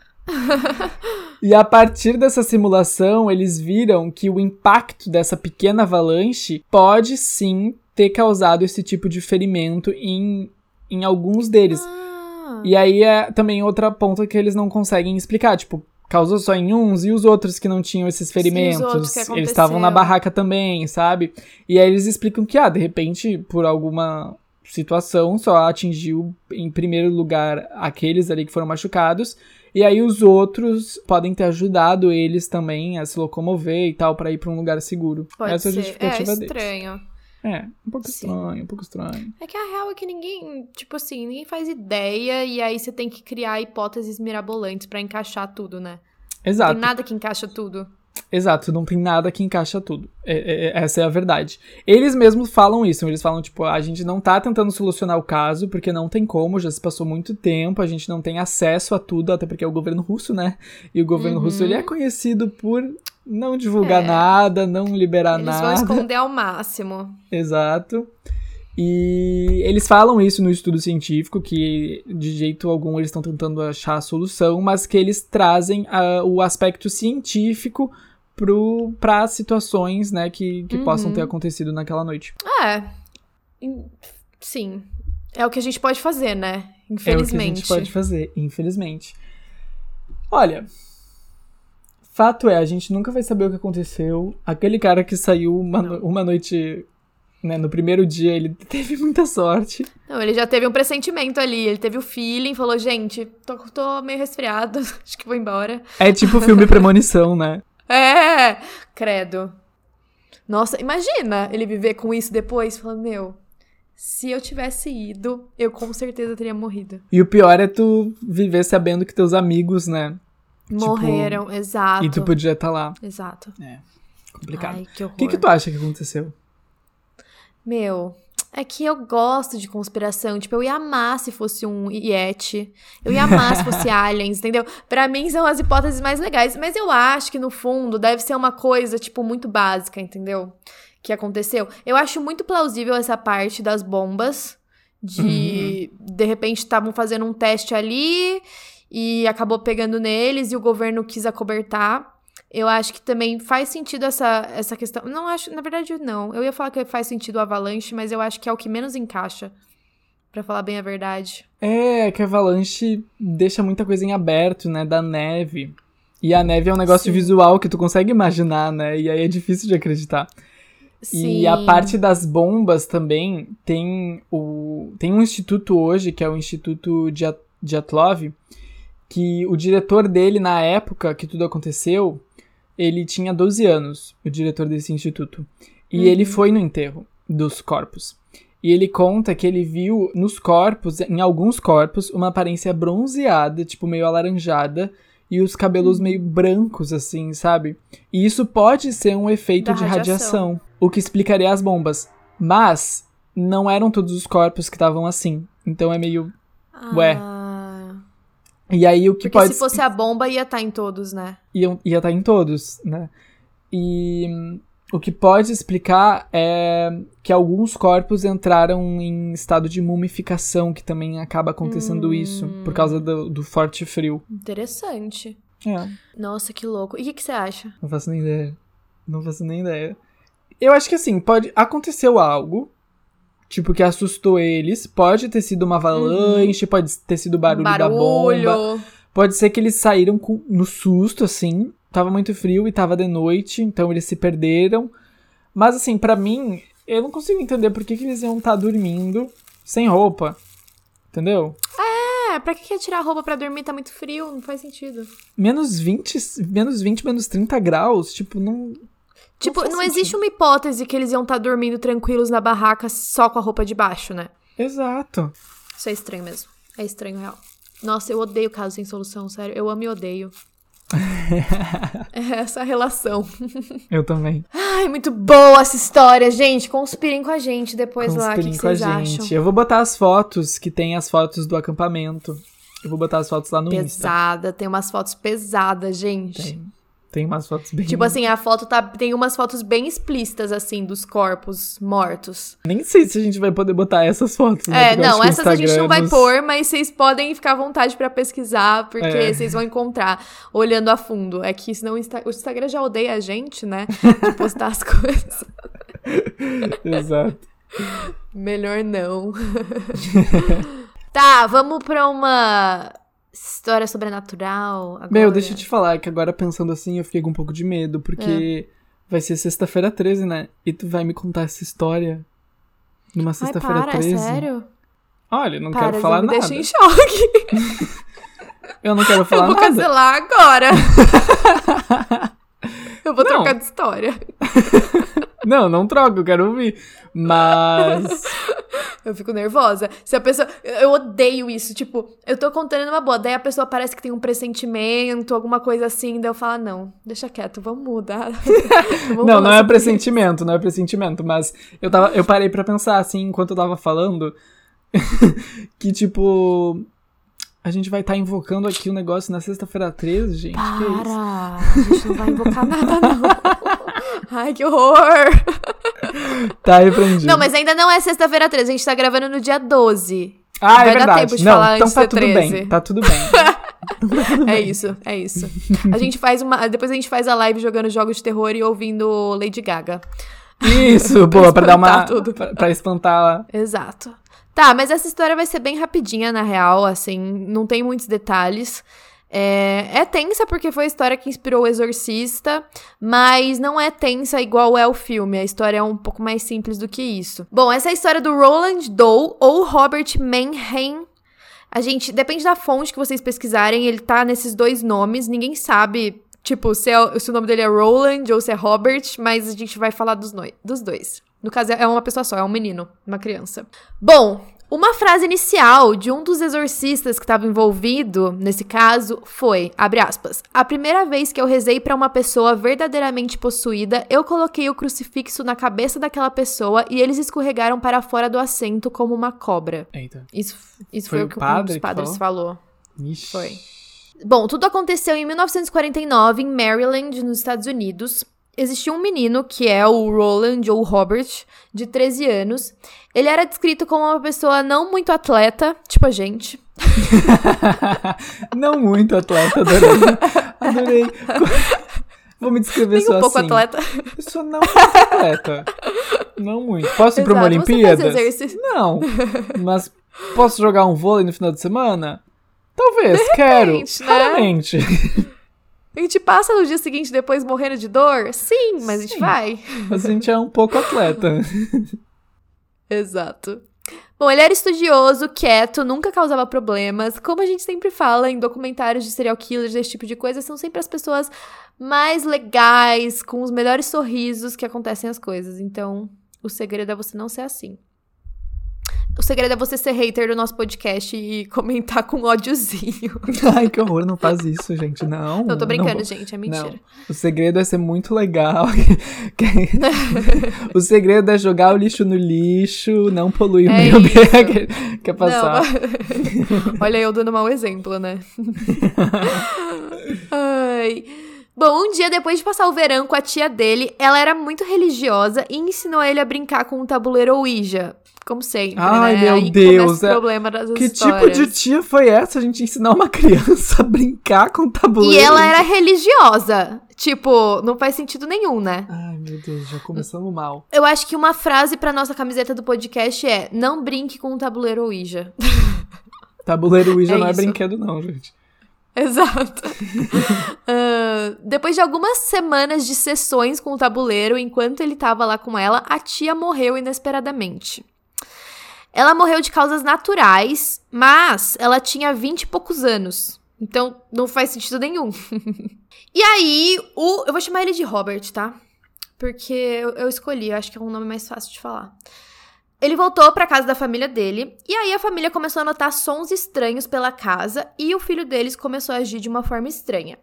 e a partir dessa simulação, eles viram que o impacto dessa pequena avalanche pode sim ter causado esse tipo de ferimento em, em alguns deles. Ah, E aí é também outra ponta que eles não conseguem explicar, tipo, causou só em uns e os outros que não tinham esses ferimentos, eles estavam na barraca também, sabe? E aí eles explicam que, ah, de repente, por alguma situação, só atingiu em primeiro lugar aqueles ali que foram machucados, e aí os outros podem ter ajudado eles também a se locomover e tal pra ir pra um lugar seguro. pode Essa é a ser. justificativa é deles. estranho. É, um pouco Sim. estranho, um pouco estranho. É que a real é que ninguém, tipo assim, ninguém faz ideia e aí você tem que criar hipóteses mirabolantes pra encaixar tudo, né? Não Exato. tem nada que encaixa tudo. Exato, não tem nada que encaixa tudo. É- é- é- essa é a verdade. Eles mesmos falam isso, eles falam, tipo, a gente não tá tentando solucionar o caso, porque não tem como, já se passou muito tempo, a gente não tem acesso a tudo, até porque é o governo russo, né? E o governo Uhum. russo, ele é conhecido por não divulgar É. nada, não liberar Eles vão nada. esconder ao máximo. Exato. E eles falam isso no estudo científico, que de jeito algum eles estão tentando achar a solução, mas que eles trazem ah, o aspecto científico para situações né, que, que Uhum. possam ter acontecido naquela noite. É. In- Sim. É o que a gente pode fazer, né? É o que a Infelizmente. gente pode fazer, infelizmente. Olha, fato é, a gente nunca vai saber o que aconteceu. Aquele cara que saiu uma, no- uma noite, né, no primeiro dia, ele teve muita sorte. Não, ele já teve um pressentimento ali, ele teve o feeling, falou, gente, tô, tô meio resfriado, acho que vou embora. É tipo filme Premonição, né? É, credo. Nossa, imagina ele viver com isso depois, falando, meu, se eu tivesse ido, eu com certeza teria morrido. E o pior é tu viver sabendo que teus amigos, né? Morreram, exato. E tu podia estar lá. Exato. Complicado. Ai, que horror. O que, que tu acha que aconteceu? Meu, é que eu gosto de conspiração. Tipo, eu ia amar se fosse um Yeti. Eu ia amar se fosse aliens, entendeu? Pra mim são as hipóteses mais legais. Mas eu acho que no fundo deve ser uma coisa, tipo, muito básica, entendeu? Que aconteceu. Eu acho muito plausível essa parte das bombas. De. De repente estavam fazendo um teste ali e acabou pegando neles e o governo quis acobertar. Eu acho que também faz sentido essa, essa questão. Não acho, na verdade, não. Eu ia falar que faz sentido o avalanche, mas eu acho que é o que menos encaixa. Pra falar bem a verdade. É, que avalanche deixa muita coisa em aberto, né? Da neve. E a neve é um negócio Sim. visual que tu consegue imaginar, né? E aí é difícil de acreditar. Sim. E a parte das bombas também tem o tem um instituto hoje que é o Instituto Dya- Dyatlov, que o diretor dele na época que tudo aconteceu, ele tinha 12 anos, o diretor desse instituto. E Uhum. ele foi no enterro dos corpos. E ele conta que ele viu nos corpos, em alguns corpos, uma aparência bronzeada, tipo meio alaranjada, e os cabelos meio brancos, assim, sabe? E isso pode ser um efeito Da de radiação. radiação, o que explicaria as bombas. Mas não eram todos os corpos que estavam assim. Então é meio. Ué. E aí o que Porque pode. se fosse a bomba, ia estar em todos, né? Ia, ia estar em todos, né? E hum, o que pode explicar é que alguns corpos entraram em estado de mumificação, que também acaba acontecendo isso, por causa do, do forte frio. Interessante. É, Nossa, que louco. E o que, que você acha? não faço nem ideia. Não faço nem ideia. Eu acho que assim, pode. Aconteceu algo. Tipo, que assustou eles. Pode ter sido uma avalanche, pode ter sido o barulho, da bomba. Pode ser que eles saíram com- no susto, assim. Tava muito frio e tava de noite, então eles se perderam. Mas, assim, pra mim, eu não consigo entender por que, que eles iam estar dormindo sem roupa. Entendeu? É, pra que que ia tirar a roupa pra dormir? Tá muito frio, não faz sentido. Menos 20, menos 20, menos 30 graus, tipo, não. Tipo, não sentido. existe uma hipótese que eles iam estar dormindo tranquilos na barraca só com a roupa de baixo, né? Exato. Isso é estranho mesmo. É estranho, real. Nossa, eu odeio caso sem solução, sério. Eu amo e odeio. é essa relação. Eu também. Ai, muito boa essa história, gente. Conspirem com a gente depois lá. O que, Conspirem com a gente. acham? Eu vou botar as fotos, que tem as fotos do acampamento. Eu vou botar as fotos lá no Insta. Pesada, tem umas fotos pesadas, gente. Tem. Tem umas fotos bem. Tipo assim, a foto tá. Tem umas fotos bem explícitas, assim, dos corpos mortos. Nem sei se a gente vai poder botar essas fotos. né? É, Porque não, essas a gente não vai Instagram pôr, mas vocês podem ficar à vontade pra pesquisar, porque É. vocês vão encontrar olhando a fundo. É que senão o, Insta- o Instagram já odeia a gente, né? De postar as coisas. Exato. Melhor não. tá, vamos pra uma história sobrenatural. Agora. Meu, deixa eu te falar que agora pensando assim, eu fiquei com um pouco de medo, porque É. vai ser sexta-feira 13, né? E tu vai me contar essa história numa sexta-feira para, 13. é sério? Olha, não para, quero falar me nada. deixa em choque. Eu não quero Eu falar vou nada. cancelar agora. eu vou Não. trocar de história. Não, não troca, eu quero ouvir. Mas. Eu fico nervosa. Se a pessoa. Eu odeio isso. Tipo, eu tô contando numa boa. Daí a pessoa parece que tem um pressentimento, alguma coisa assim. Daí eu falo, ah, não, deixa quieto, vamos mudar. Vamos Não, não é pressentimento, não é pressentimento, mas eu, tava, eu parei pra pensar, assim, enquanto eu tava falando, que, tipo, a gente vai estar invocando aqui o negócio na sexta-feira 13, gente. isso. Que é isso? Para! A gente não vai invocar nada, não. Ai, que horror! Tá repreendido. Não, mas ainda não é sexta-feira 13, a gente tá gravando no dia 12. ah, vai é dar verdade. tempo de não, falar então antes tá tudo 13. bem, tá tudo bem. É isso, é isso. A gente faz uma. Depois a gente faz a live jogando jogos de terror e ouvindo Lady Gaga. Isso, boa, pra dar uma. tudo. Pra, pra espantar. Exato. Tá, mas essa história vai ser bem rapidinha, na real, assim, não tem muitos detalhes. É, é tensa porque foi a história que inspirou o Exorcista, mas não é tensa igual é o filme. A história é um pouco mais simples do que isso. Bom, essa é a história do Roland Doe ou Robert Manheim. A gente, depende da fonte que vocês pesquisarem, ele tá nesses dois nomes. Ninguém sabe, tipo, se, é- se o nome dele é Roland ou se é Robert, mas a gente vai falar dos, dos dois. No caso, é uma pessoa só, é um menino, uma criança. Bom, uma frase inicial de um dos exorcistas que estava envolvido nesse caso foi, abre aspas, a primeira vez que eu rezei para uma pessoa verdadeiramente possuída, eu coloquei o crucifixo na cabeça daquela pessoa e eles escorregaram para fora do assento como uma cobra. Eita. Isso, isso Foi foi, o que um padre dos padres falou. Ixi. Foi. Bom, tudo aconteceu em 1949, em Maryland, nos Estados Unidos. Existia um menino, que é o Roland ou Robert, de 13 anos. Ele era descrito como uma pessoa não muito atleta, tipo a gente. Não muito atleta, adorei. Adorei. Vou me descrever Nem só um pouco assim. atleta. Eu sou não muito atleta. Não muito. Posso ir pra uma Olimpíada? Não. Mas posso jogar um vôlei no final de semana? Talvez, quero. repente, né? Raramente. A gente passa no dia seguinte depois morrendo de dor? Sim, mas a gente Sim. vai. Mas a gente é um pouco atleta. Exato. Bom, ele era estudioso, quieto, nunca causava problemas. Como a gente sempre fala em documentários de serial killers, esse tipo de coisa, são sempre as pessoas mais legais, com os melhores sorrisos que acontecem as coisas. Então, o segredo é você não ser assim. O segredo é você ser hater do nosso podcast e comentar com ódiozinho. Ai, que horror, não faz isso, gente. Não. Não, tô brincando, não. gente, é mentira. Não. O segredo é ser muito legal. o segredo é jogar o lixo no lixo, não poluir É o meio ambiente. Quer passar? Não. Olha eu dando mau exemplo, né? Ai. Bom, um dia depois de passar o verão com a tia dele, ela era muito religiosa e ensinou ele a brincar com o tabuleiro Ouija. Como sempre, Ai, né? meu Aí Deus, é- problema das Que histórias. tipo de tia foi essa? A gente ensinar uma criança a brincar com tabuleiro? E ela era religiosa. Tipo, não faz sentido nenhum, né? Ai, meu Deus, já começamos mal. Eu acho que uma frase pra nossa camiseta do podcast é: Não brinque com o tabuleiro Ouija. Tabuleiro Ouija É não é isso. brinquedo, não, gente. Exato. Ah, depois de algumas semanas de sessões com o tabuleiro, enquanto ele tava lá com ela, a tia morreu inesperadamente. Ela morreu de causas naturais, mas ela tinha 20 e poucos anos. Então não faz sentido nenhum. e aí, o. Eu vou chamar ele de Robert, tá? Porque eu, eu escolhi, eu acho que é um nome mais fácil de falar. Ele voltou pra casa da família dele, e aí a família começou a notar sons estranhos pela casa e o filho deles começou a agir de uma forma estranha.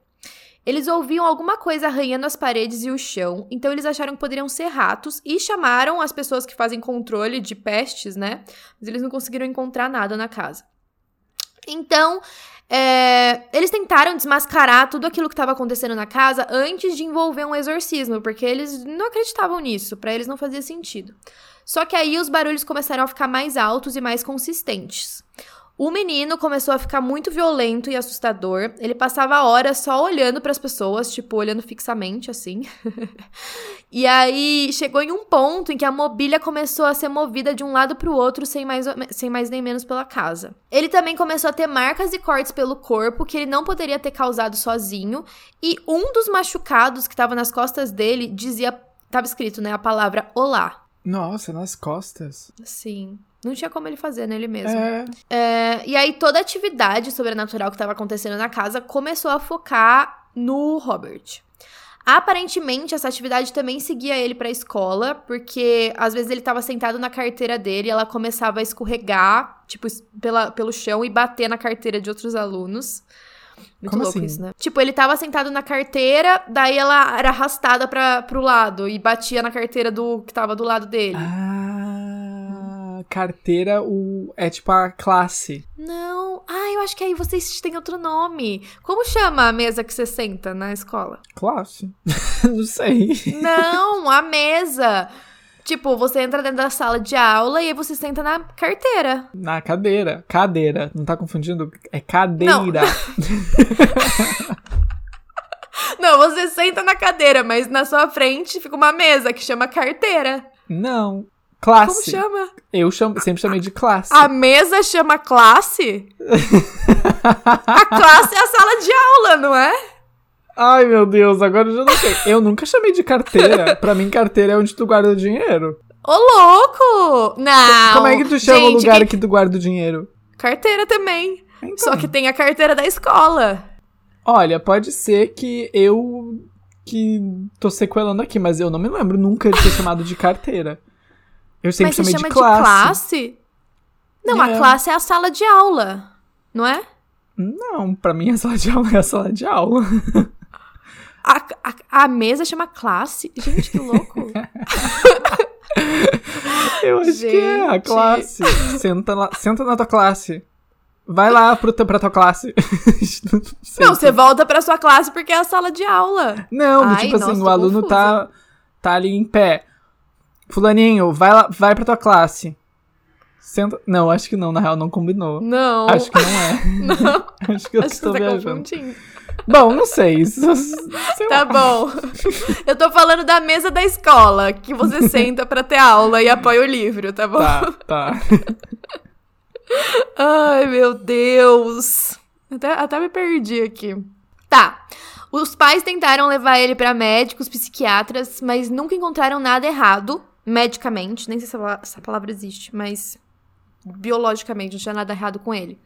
Eles ouviam alguma coisa arranhando as paredes e o chão, então eles acharam que poderiam ser ratos e chamaram as pessoas que fazem controle de pestes, né? Mas eles não conseguiram encontrar nada na casa. Então, é, eles tentaram desmascarar tudo aquilo que estava acontecendo na casa antes de envolver um exorcismo, porque eles não acreditavam nisso, pra eles não fazia sentido. Só que aí os barulhos começaram a ficar mais altos e mais consistentes. O menino começou a ficar muito violento e assustador. Ele passava horas só olhando para as pessoas, tipo, olhando fixamente assim. e aí chegou em um ponto em que a mobília começou a ser movida de um lado para o outro sem mais, sem mais nem menos pela casa. Ele também começou a ter marcas e cortes pelo corpo que ele não poderia ter causado sozinho, e um dos machucados que estava nas costas dele dizia, estava escrito, né, a palavra olá. Nossa, nas costas. Sim. Não tinha como ele fazer nele mesmo. É. É, e aí toda a atividade sobrenatural que estava acontecendo na casa começou a focar no Robert. Aparentemente, essa atividade também seguia ele pra escola, porque às vezes ele estava sentado na carteira dele e ela começava a escorregar, tipo, pela, pelo chão e bater na carteira de outros alunos. Muito Como louco assim? isso, né? Tipo, ele tava sentado na carteira, daí ela era arrastada pra, pro lado e batia na carteira do que tava do lado dele. Ah, carteira o, é tipo a classe. Não. Ah, eu acho que aí vocês têm outro nome. Como chama a mesa que você senta na escola? Classe? Não sei. Não, a mesa. Tipo, você entra dentro da sala de aula e aí você senta na carteira. Na cadeira. Cadeira. Não tá confundindo? É cadeira. Não, você senta na cadeira, mas na sua frente fica uma mesa que chama carteira. Não. Como Classe. chama? Eu chamo- sempre chamei de classe. A mesa chama classe? a classe é a sala de aula, não é? Ai, meu Deus, agora eu já não sei. Eu nunca chamei de carteira. pra mim, carteira é onde tu guarda o dinheiro. Ô, louco! Não. Como é que tu chama o gente, lugar que- que tu guarda o dinheiro? Carteira também. Então. Só que tem a carteira da escola. Olha, pode ser que eu que tô sequelando aqui, mas eu não me lembro nunca de ter chamado de carteira. Eu sempre Mas você chamei chama de classe. Não, É. a classe é a sala de aula, não é? Não, pra mim a sala de aula é a sala de aula. A, a, a mesa chama classe. Gente, que louco. Eu acho que é a Gente. classe. Senta, lá, senta na tua classe. Vai lá pro, pra tua classe. não, você volta pra sua classe porque é a sala de aula. Não, Ai, tipo assim, nossa, o tô aluno confusa. tá, tá ali em pé. Fulaninho, vai, lá, vai pra tua classe. Senta. Não, acho que não, na real não combinou. Não. Acho que não é. Não, acho que eu acho que estou tá viajando. confundindo. Bom, não sei. Isso, Tá lá. bom. Eu tô falando da mesa da escola, que você senta pra ter aula e apoia o livro, tá bom? Tá, tá. Ai, meu Deus. Até, até me perdi aqui. Tá. Os pais tentaram levar ele pra médicos, psiquiatras, mas nunca encontraram nada errado medicamente. Nem sei se essa pala- essa palavra existe, mas biologicamente não tinha nada errado com ele.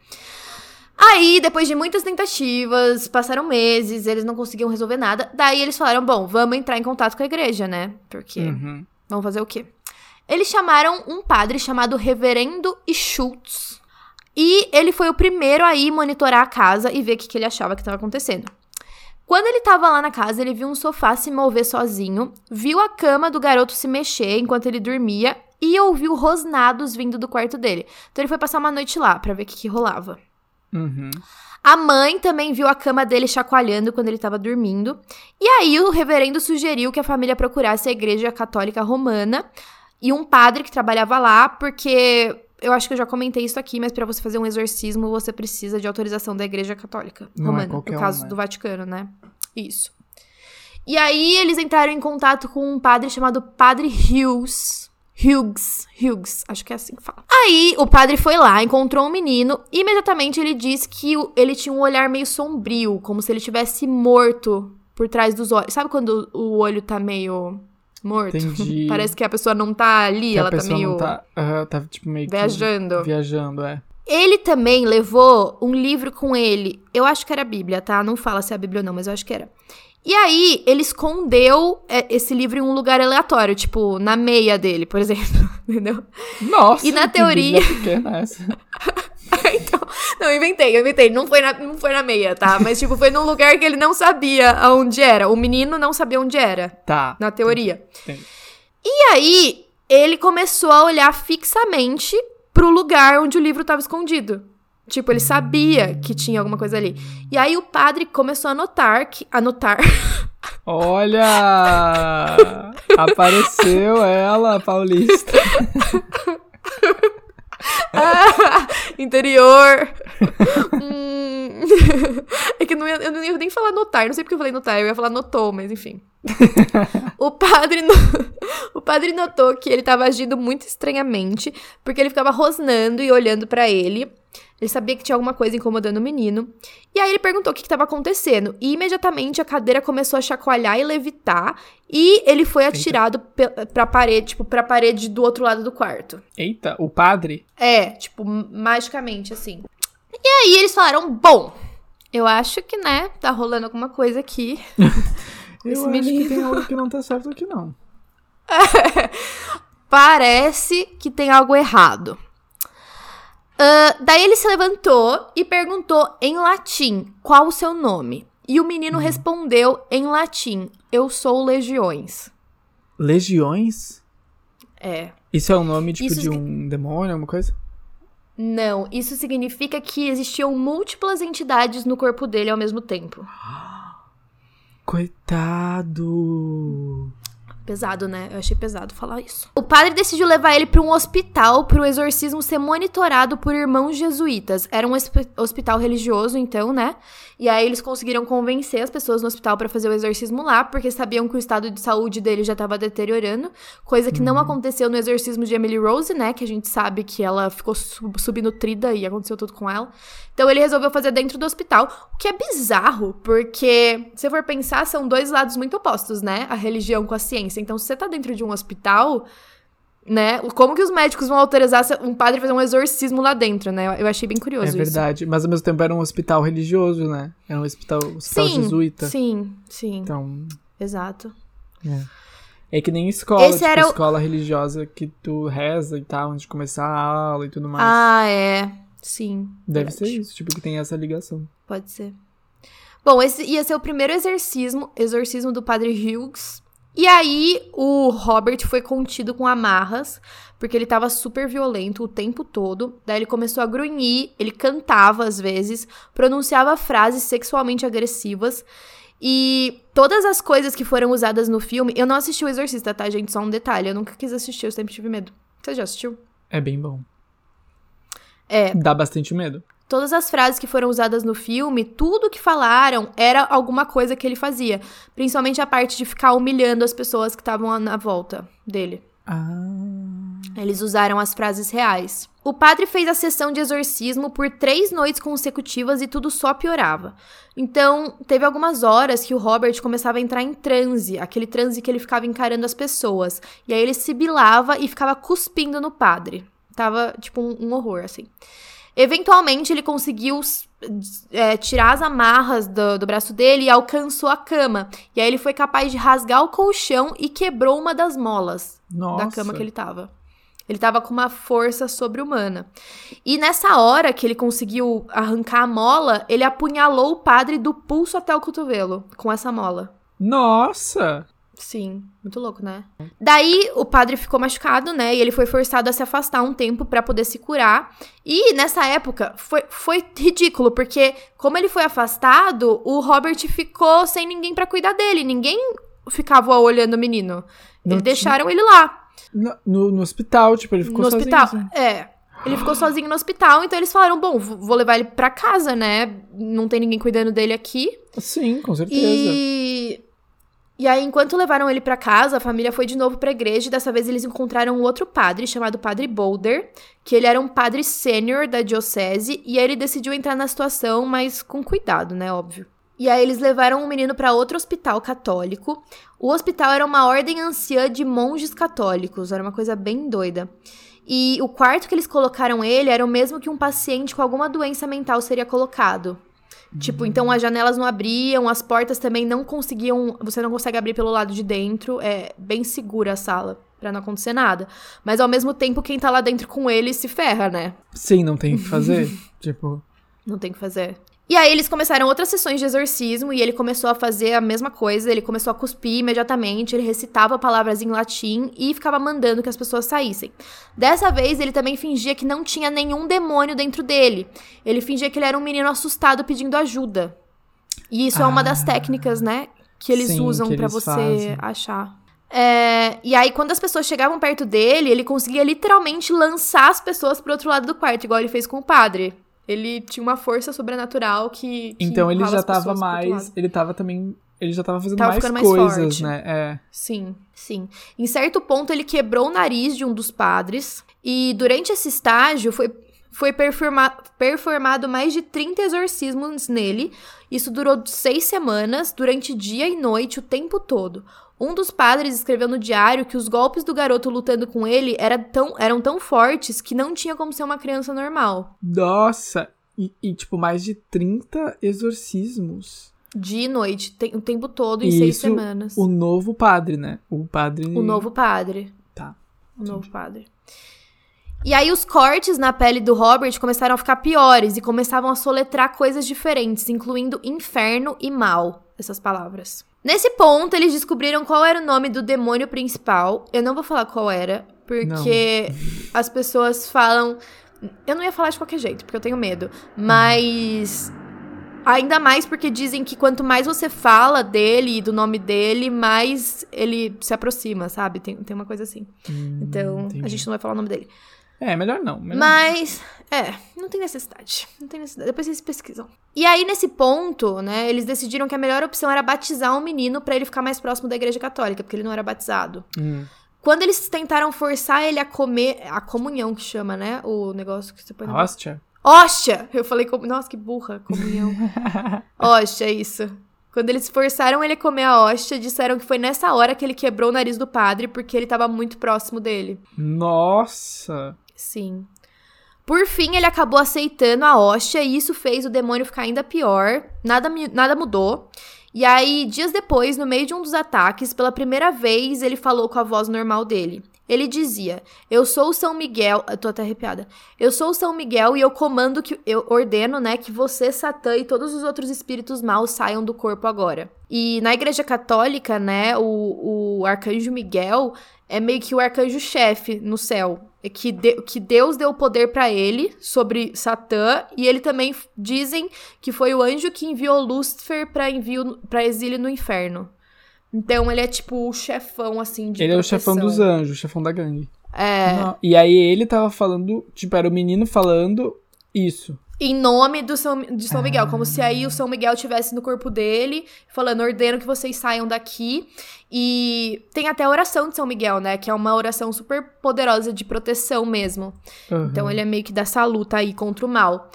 Aí, depois de muitas tentativas, passaram meses, eles não conseguiam resolver nada. Daí eles falaram: bom, vamos entrar em contato com a igreja, né? Porque Uhum. Vamos fazer o quê? Eles chamaram um padre chamado Reverendo Schultz. E ele foi o primeiro a ir monitorar a casa e ver o que, que ele achava que estava acontecendo. Quando ele estava lá na casa, ele viu um sofá se mover sozinho, viu a cama do garoto se mexer enquanto ele dormia e ouviu rosnados vindo do quarto dele. Então ele foi passar uma noite lá para ver o que, que rolava. Uhum. A mãe também viu a cama dele chacoalhando quando ele estava dormindo. E aí o reverendo sugeriu que a família procurasse a igreja católica romana e um padre que trabalhava lá, porque eu acho que eu já comentei isso aqui, mas para você fazer um exorcismo você precisa de autorização da igreja católica Não é romana, qualquer no um, caso né? do Vaticano, né? Isso. E aí eles entraram em contato com um padre chamado Padre Hughes. Hughes, Hughes, acho que é assim que fala. Aí o padre foi lá, encontrou um menino e imediatamente ele disse que ele tinha um olhar meio sombrio, como se ele tivesse morto por trás dos olhos. Sabe quando o olho tá meio morto? Entendi. Parece que a pessoa não tá ali, Que a ela tá meio tá, aham, tá tipo meio que viajando. viajando, é. Ele também levou um livro com ele. Eu acho que era a Bíblia, tá? Não fala se é a Bíblia ou não, mas eu acho que era. E aí, ele escondeu é, esse livro em um lugar aleatório, tipo, na meia dele, por exemplo. Entendeu? Nossa, E na que teoria- Bíblia pequena essa. não, inventei, eu inventei. Não foi, na, não foi na meia, tá? Mas, tipo, foi num lugar que ele não sabia aonde era. O menino não sabia onde era, Tá. na teoria. Entendi. E aí, ele começou a olhar fixamente pro lugar onde o livro estava escondido. Tipo, ele sabia que tinha alguma coisa ali. E aí o padre começou a notar que. A notar. Olha! Apareceu ela, paulista. Interior. Hum. É que eu não, ia, eu não ia nem falar notar. Não sei porque eu falei notar. Eu ia falar notou, mas enfim. o padre. no- O padre notou que ele tava agindo muito estranhamente. Porque ele ficava rosnando e olhando pra ele. Ele sabia que tinha alguma coisa incomodando o menino. E aí ele perguntou o que estava acontecendo. E imediatamente a cadeira começou a chacoalhar e levitar. E ele foi atirado pe- pra parede, tipo, pra parede do outro lado do quarto. Eita, o padre? É, tipo, magicamente, assim. E aí eles falaram, bom, eu acho que, né, tá rolando alguma coisa aqui. Eu Esse acho menino. que tem algo que não tá certo aqui, não. Parece que tem algo errado. Ah, daí ele se levantou e perguntou em latim qual o seu nome. E o menino respondeu em latim: Eu sou Legiões. Legiões? É. Isso é o nome, tipo, Isso de um demônio, alguma coisa? Não, isso significa que existiam múltiplas entidades no corpo dele ao mesmo tempo. Coitado! Pesado, né? Eu achei pesado falar isso. O padre decidiu levar ele para um hospital para o exorcismo ser monitorado por irmãos jesuítas. Era um hosp- hospital religioso, então, né? E aí eles conseguiram convencer as pessoas no hospital para fazer o exorcismo lá, porque sabiam que o estado de saúde dele já estava deteriorando, coisa que não aconteceu no exorcismo de Emily Rose, né? Que a gente sabe que ela ficou sub- subnutrida e aconteceu tudo com ela. Então ele resolveu fazer dentro do hospital, o que é bizarro, porque se for pensar, são dois lados muito opostos, né? A religião com a ciência. Então, se você tá dentro de um hospital, né? Como que os médicos vão autorizar um padre fazer um exorcismo lá dentro, né? Eu- achei bem curioso É isso. verdade. Mas ao mesmo tempo era um hospital religioso, né? Era um hospital, hospital Sim, jesuíta. sim, sim, Então, exato. é que nem escola, Esse tipo, era o- escola religiosa que tu reza e tal, antes de começar a aula e tudo mais. Ah, é. Sim. Deve verdade. ser isso, tipo, que tem essa ligação. Pode ser. Bom, esse ia ser o primeiro exorcismo, exorcismo do padre Hughes. E aí, o Robert foi contido com amarras, porque ele tava super violento o tempo todo. Daí ele começou a grunhir, ele cantava às vezes, pronunciava frases sexualmente agressivas. E todas as coisas que foram usadas no filme. Eu não assisti o Exorcista, tá, gente? Só um detalhe. Eu nunca quis assistir, eu sempre tive medo. Você já assistiu? É bem bom. É, Dá bastante medo. Todas as frases que foram usadas no filme, tudo que falaram era alguma coisa que ele fazia. Principalmente a parte de ficar humilhando as pessoas que estavam na volta dele. Ah. Eles usaram as frases reais. O padre fez a sessão de exorcismo por três noites consecutivas e tudo só piorava. Então, teve algumas horas que o Robert começava a entrar em transe, aquele transe que ele ficava encarando as pessoas. E aí ele sibilava e ficava cuspindo no padre. Tava, tipo, um, um horror, assim. Eventualmente, ele conseguiu é, tirar as amarras do, do braço dele e alcançou a cama. E aí ele foi capaz de rasgar o colchão e quebrou uma das molas Nossa. da cama que ele tava. Ele tava com uma força sobre-humana. E nessa hora que ele conseguiu arrancar a mola, ele apunhalou o padre do pulso até o cotovelo com essa mola. Nossa! Sim, muito louco, né? Daí o padre ficou machucado, né? E ele foi forçado a se afastar um tempo para poder se curar. E nessa época foi, foi ridículo, porque como ele foi afastado, o Robert ficou sem ninguém para cuidar dele. Ninguém ficava olhando o menino. Eles deixaram ele lá. No, no, no, hospital, tipo, ele ficou no sozinho. No hospital, assim. é. Ele ficou sozinho no hospital, então eles falaram: bom, vou levar ele pra casa, né? Não tem ninguém cuidando dele aqui. Sim, com certeza. E e aí, enquanto levaram ele para casa, a família foi de novo pra igreja e dessa vez eles encontraram um outro padre chamado Padre Boulder, que ele era um padre sênior da diocese e aí ele decidiu entrar na situação, mas com cuidado, né, óbvio. E aí eles levaram o menino para outro hospital católico. O hospital era uma ordem anciã de monges católicos, era uma coisa bem doida. E o quarto que eles colocaram ele era o mesmo que um paciente com alguma doença mental seria colocado. Tipo, então as janelas não abriam, as portas também não conseguiam. Você não consegue abrir pelo lado de dentro. É bem segura a sala, pra não acontecer nada. Mas ao mesmo tempo, quem tá lá dentro com ele se ferra, né? Sim, não tem o que fazer. tipo. Não tem o que fazer. E aí eles começaram outras sessões de exorcismo e ele começou a fazer a mesma coisa, ele começou a cuspir imediatamente, ele recitava palavras em latim e ficava mandando que as pessoas saíssem. Dessa vez ele também fingia que não tinha nenhum demônio dentro dele. Ele fingia que ele era um menino assustado pedindo ajuda. E isso ah, é uma das ah. técnicas, né, que eles sim, usam para você fazem. achar. É, e aí, quando as pessoas chegavam perto dele, ele conseguia literalmente lançar as pessoas pro outro lado do quarto, igual ele fez com o padre. Ele tinha uma força sobrenatural que. que então ele já tava mais. Ele tava também. Ele já tava fazendo tava mais coisas, mais né? É. Sim, sim. Em certo ponto, ele quebrou o nariz de um dos padres. E durante esse estágio, foi, foi performa performado mais de 30 exorcismos nele. Isso durou seis semanas, durante dia e noite, o tempo todo. Um dos padres escreveu no diário que os golpes do garoto lutando com ele era tão, eram tão fortes que não tinha como ser uma criança normal. Nossa! E, e tipo, mais de 30 exorcismos. Dia e noite, tem, o tempo todo, em seis semanas. O novo padre, né? O padre. O novo padre. Tá. O entendi. novo padre. E aí os cortes na pele do Robert começaram a ficar piores e começavam a soletrar coisas diferentes, incluindo inferno e mal, essas palavras. Nesse ponto, eles descobriram qual era o nome do demônio principal. Eu não vou falar qual era, porque não. as pessoas falam. Eu não ia falar de qualquer jeito, porque eu tenho medo. Mas. Ainda mais porque dizem que quanto mais você fala dele e do nome dele, mais ele se aproxima, sabe? Tem, tem uma coisa assim. Hum, então, entendi. a gente não vai falar o nome dele. É, melhor não. Melhor Mas, é, não tem necessidade. Não tem necessidade. Depois vocês pesquisam. E aí, nesse ponto, né, eles decidiram que a melhor opção era batizar um menino para ele ficar mais próximo da igreja católica, porque ele não era batizado. Hum. Quando eles tentaram forçar ele a comer, a comunhão que chama, né? O negócio que você põe. Hóstia? Hóstia! Eu falei, nossa, que burra, comunhão. Hóstia, é isso. Quando eles forçaram ele a comer a hóstia, disseram que foi nessa hora que ele quebrou o nariz do padre, porque ele tava muito próximo dele. Nossa! Sim. Por fim, ele acabou aceitando a hóstia e isso fez o demônio ficar ainda pior. Nada, nada mudou. E aí, dias depois, no meio de um dos ataques, pela primeira vez, ele falou com a voz normal dele. Ele dizia: Eu sou o São Miguel. Eu tô até arrepiada. Eu sou o São Miguel e eu comando que. Eu ordeno, né, que você, Satã e todos os outros espíritos maus saiam do corpo agora. E na Igreja Católica, né, o, o arcanjo Miguel é meio que o arcanjo-chefe no céu. É que, de, que Deus deu poder para ele sobre Satã, e ele também dizem que foi o anjo que enviou Lúcifer para envio para exílio no inferno. Então ele é tipo o chefão assim de Ele proteção. é o chefão dos anjos, o chefão da gangue. É. Não. E aí ele tava falando, tipo, era o menino falando isso. Em nome do São, de São Miguel, ah. como se aí o São Miguel tivesse no corpo dele, falando, ordeno que vocês saiam daqui. E tem até a oração de São Miguel, né? Que é uma oração super poderosa de proteção mesmo. Uhum. Então ele é meio que dessa luta aí contra o mal.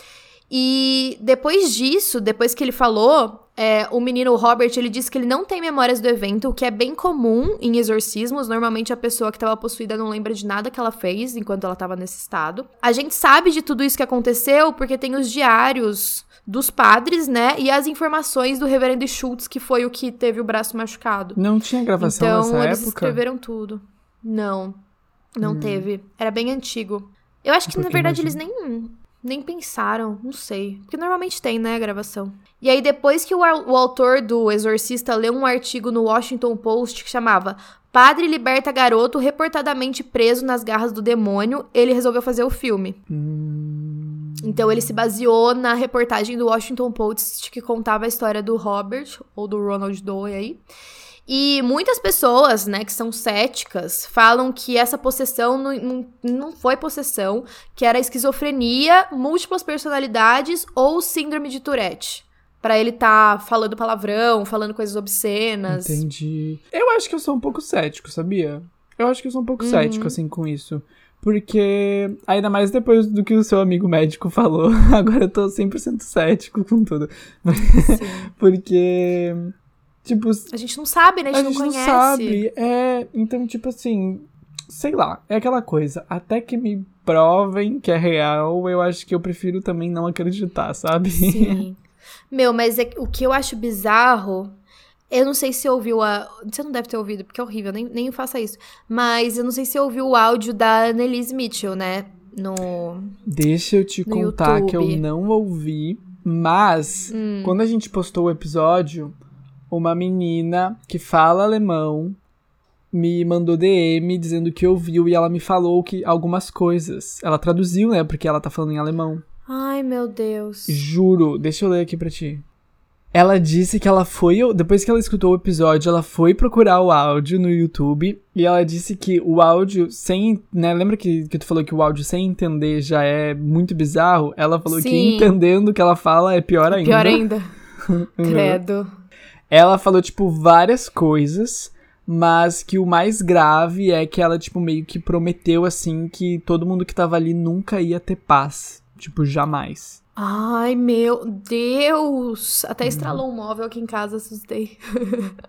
E depois disso, depois que ele falou, é, o menino Robert, ele disse que ele não tem memórias do evento, o que é bem comum em exorcismos. Normalmente a pessoa que estava possuída não lembra de nada que ela fez enquanto ela estava nesse estado. A gente sabe de tudo isso que aconteceu porque tem os diários dos padres, né? E as informações do reverendo Schultz, que foi o que teve o braço machucado. Não tinha gravação então, nessa eles época? escreveram tudo. Não. Não teve. Era bem antigo. Eu acho que, na pouquinho verdade, mais eles nem, nem pensaram. Não sei. Porque normalmente tem, né, a gravação. E aí, depois que o, o autor do Exorcista leu um artigo no Washington Post que chamava Padre liberta garoto reportadamente preso nas garras do demônio, ele resolveu fazer o filme. Hum, Então ele se baseou na reportagem do Washington Post que contava a história do Robert, ou do Ronald Doe aí. E muitas pessoas, né, que são céticas, falam que essa possessão não, não, foi possessão, que era esquizofrenia, múltiplas personalidades ou síndrome de Tourette. Pra ele tá falando palavrão, falando coisas obscenas. Entendi. Eu acho que eu sou um pouco cético, sabia? Eu acho que eu sou um pouco Uhum. cético, assim, com isso. Porque, ainda mais depois do que o seu amigo médico falou, agora eu tô 100% cético com tudo. Porque, tipo, A gente não sabe, né? A a gente, gente não não conhece. sabe. É, então, tipo assim, sei lá, é aquela coisa. Até que me provem que é real, eu acho que eu prefiro também não acreditar, sabe? Sim. Meu, mas é- o que eu acho bizarro. Eu não sei se ouviu a. Você não deve ter ouvido, porque é horrível, nem, nem faça isso. Mas eu não sei se ouviu o áudio da Annelise Mitchell, né? No. Deixa eu te contar que eu YouTube. não ouvi, mas Hum. quando a gente postou o episódio, uma menina que fala alemão me mandou DM dizendo que ouviu e ela me falou que algumas coisas. Ela traduziu, né? Porque ela tá falando em alemão. Ai, meu Deus. Juro, deixa eu ler aqui pra ti. Ela disse que ela foi, depois que ela escutou o episódio, ela foi procurar o áudio no YouTube e ela disse que o áudio sem, né, lembra que, que tu falou que o áudio sem entender já é muito bizarro? Ela falou que Sim. entendendo o que ela fala é pior ainda. Pior ainda. Uhum. Credo. Ela falou, tipo, várias coisas, mas que o mais grave é que ela, tipo, meio que prometeu, assim, que todo mundo que tava ali nunca ia ter paz. Tipo, jamais. Ai, meu Deus. Uhum. Até estralou um móvel aqui em casa, assustei.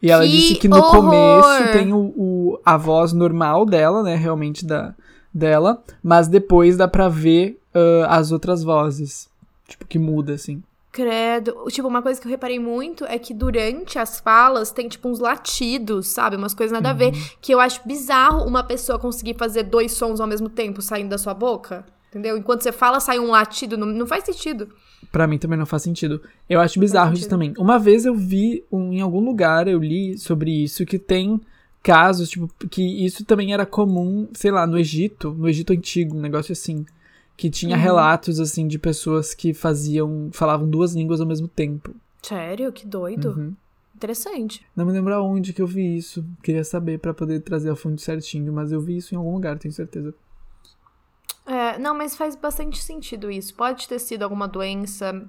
E ela Que disse que no horror! começo tem o, o- a voz normal dela, né? Realmente da, dela. Mas depois dá pra ver ah, as outras vozes. Tipo, que muda, assim. Credo. Tipo, uma coisa que eu reparei muito é que durante as falas tem, tipo, uns latidos, sabe? Umas coisas nada a ver. Uhum. Que eu acho bizarro uma pessoa conseguir fazer dois sons ao mesmo tempo saindo da sua boca. Entendeu? Enquanto você fala, sai um latido. Não, não faz sentido. Pra mim também não faz sentido. Eu acho bizarro isso também. Uma vez eu vi um- em algum lugar, eu li sobre isso, que tem casos, tipo, que isso também era comum, sei lá, no Egito, no Egito antigo, um negócio assim. Que tinha Uhum. relatos, assim, de pessoas que faziam, falavam duas línguas ao mesmo tempo. Sério? Que doido. Uhum. Interessante. Não me lembro aonde que eu vi isso. Queria saber pra poder trazer a fonte certinho, mas eu vi isso em algum lugar, tenho certeza. É, não, mas faz bastante sentido isso. Pode ter sido alguma doença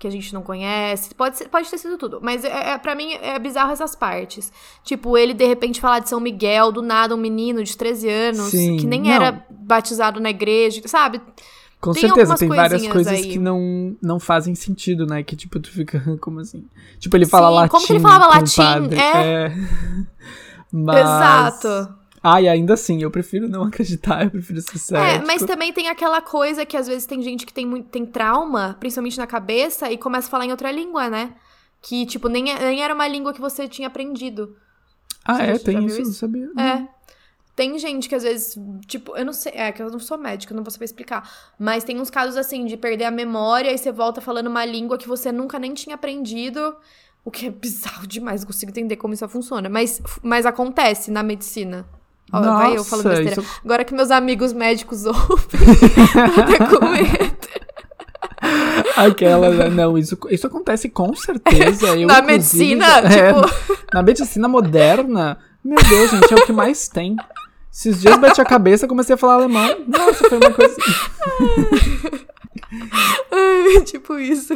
que a gente não conhece. Pode, ser, pode ter sido tudo. Mas é, é, pra mim é bizarro essas partes. Tipo, ele de repente falar de São Miguel, do nada, um menino de 13 anos, Sim, que nem não. era batizado na igreja, sabe? Com Tem certeza, tem várias coisas aí. que não, não fazem sentido, né? Que tipo, tu fica, como assim? Tipo, ele fala Sim, latim. como que ele falava latim? padre, É. Mas... Exato. Ai, ainda assim, eu prefiro não acreditar, eu prefiro ser É, cético. mas também tem aquela coisa que às vezes tem gente que tem, muito, tem trauma, principalmente na cabeça, e começa a falar em outra língua, né? Que, tipo, nem, é- nem era uma língua que você tinha aprendido. Ah, Você é? Tem isso? Eu não sabia. É. Tem gente que às vezes, tipo, eu não sei, é que eu não sou médica, eu não vou saber explicar. Mas tem uns casos assim de perder a memória e você volta falando uma língua que você nunca nem tinha aprendido. O que é bizarro demais, não consigo entender como isso funciona. Mas, mas acontece na medicina. Ó, vai eu falando Nossa, besteira. isso- Agora que meus amigos médicos ouvem, eu até com medo. Aquela, não, isso, isso acontece com certeza. Eu, Na medicina, é, tipo- na medicina moderna, meu Deus, gente, é o que mais tem. Esses dias bati a cabeça comecei a falar alemão. Nossa, foi uma coisa. Ai, tipo isso.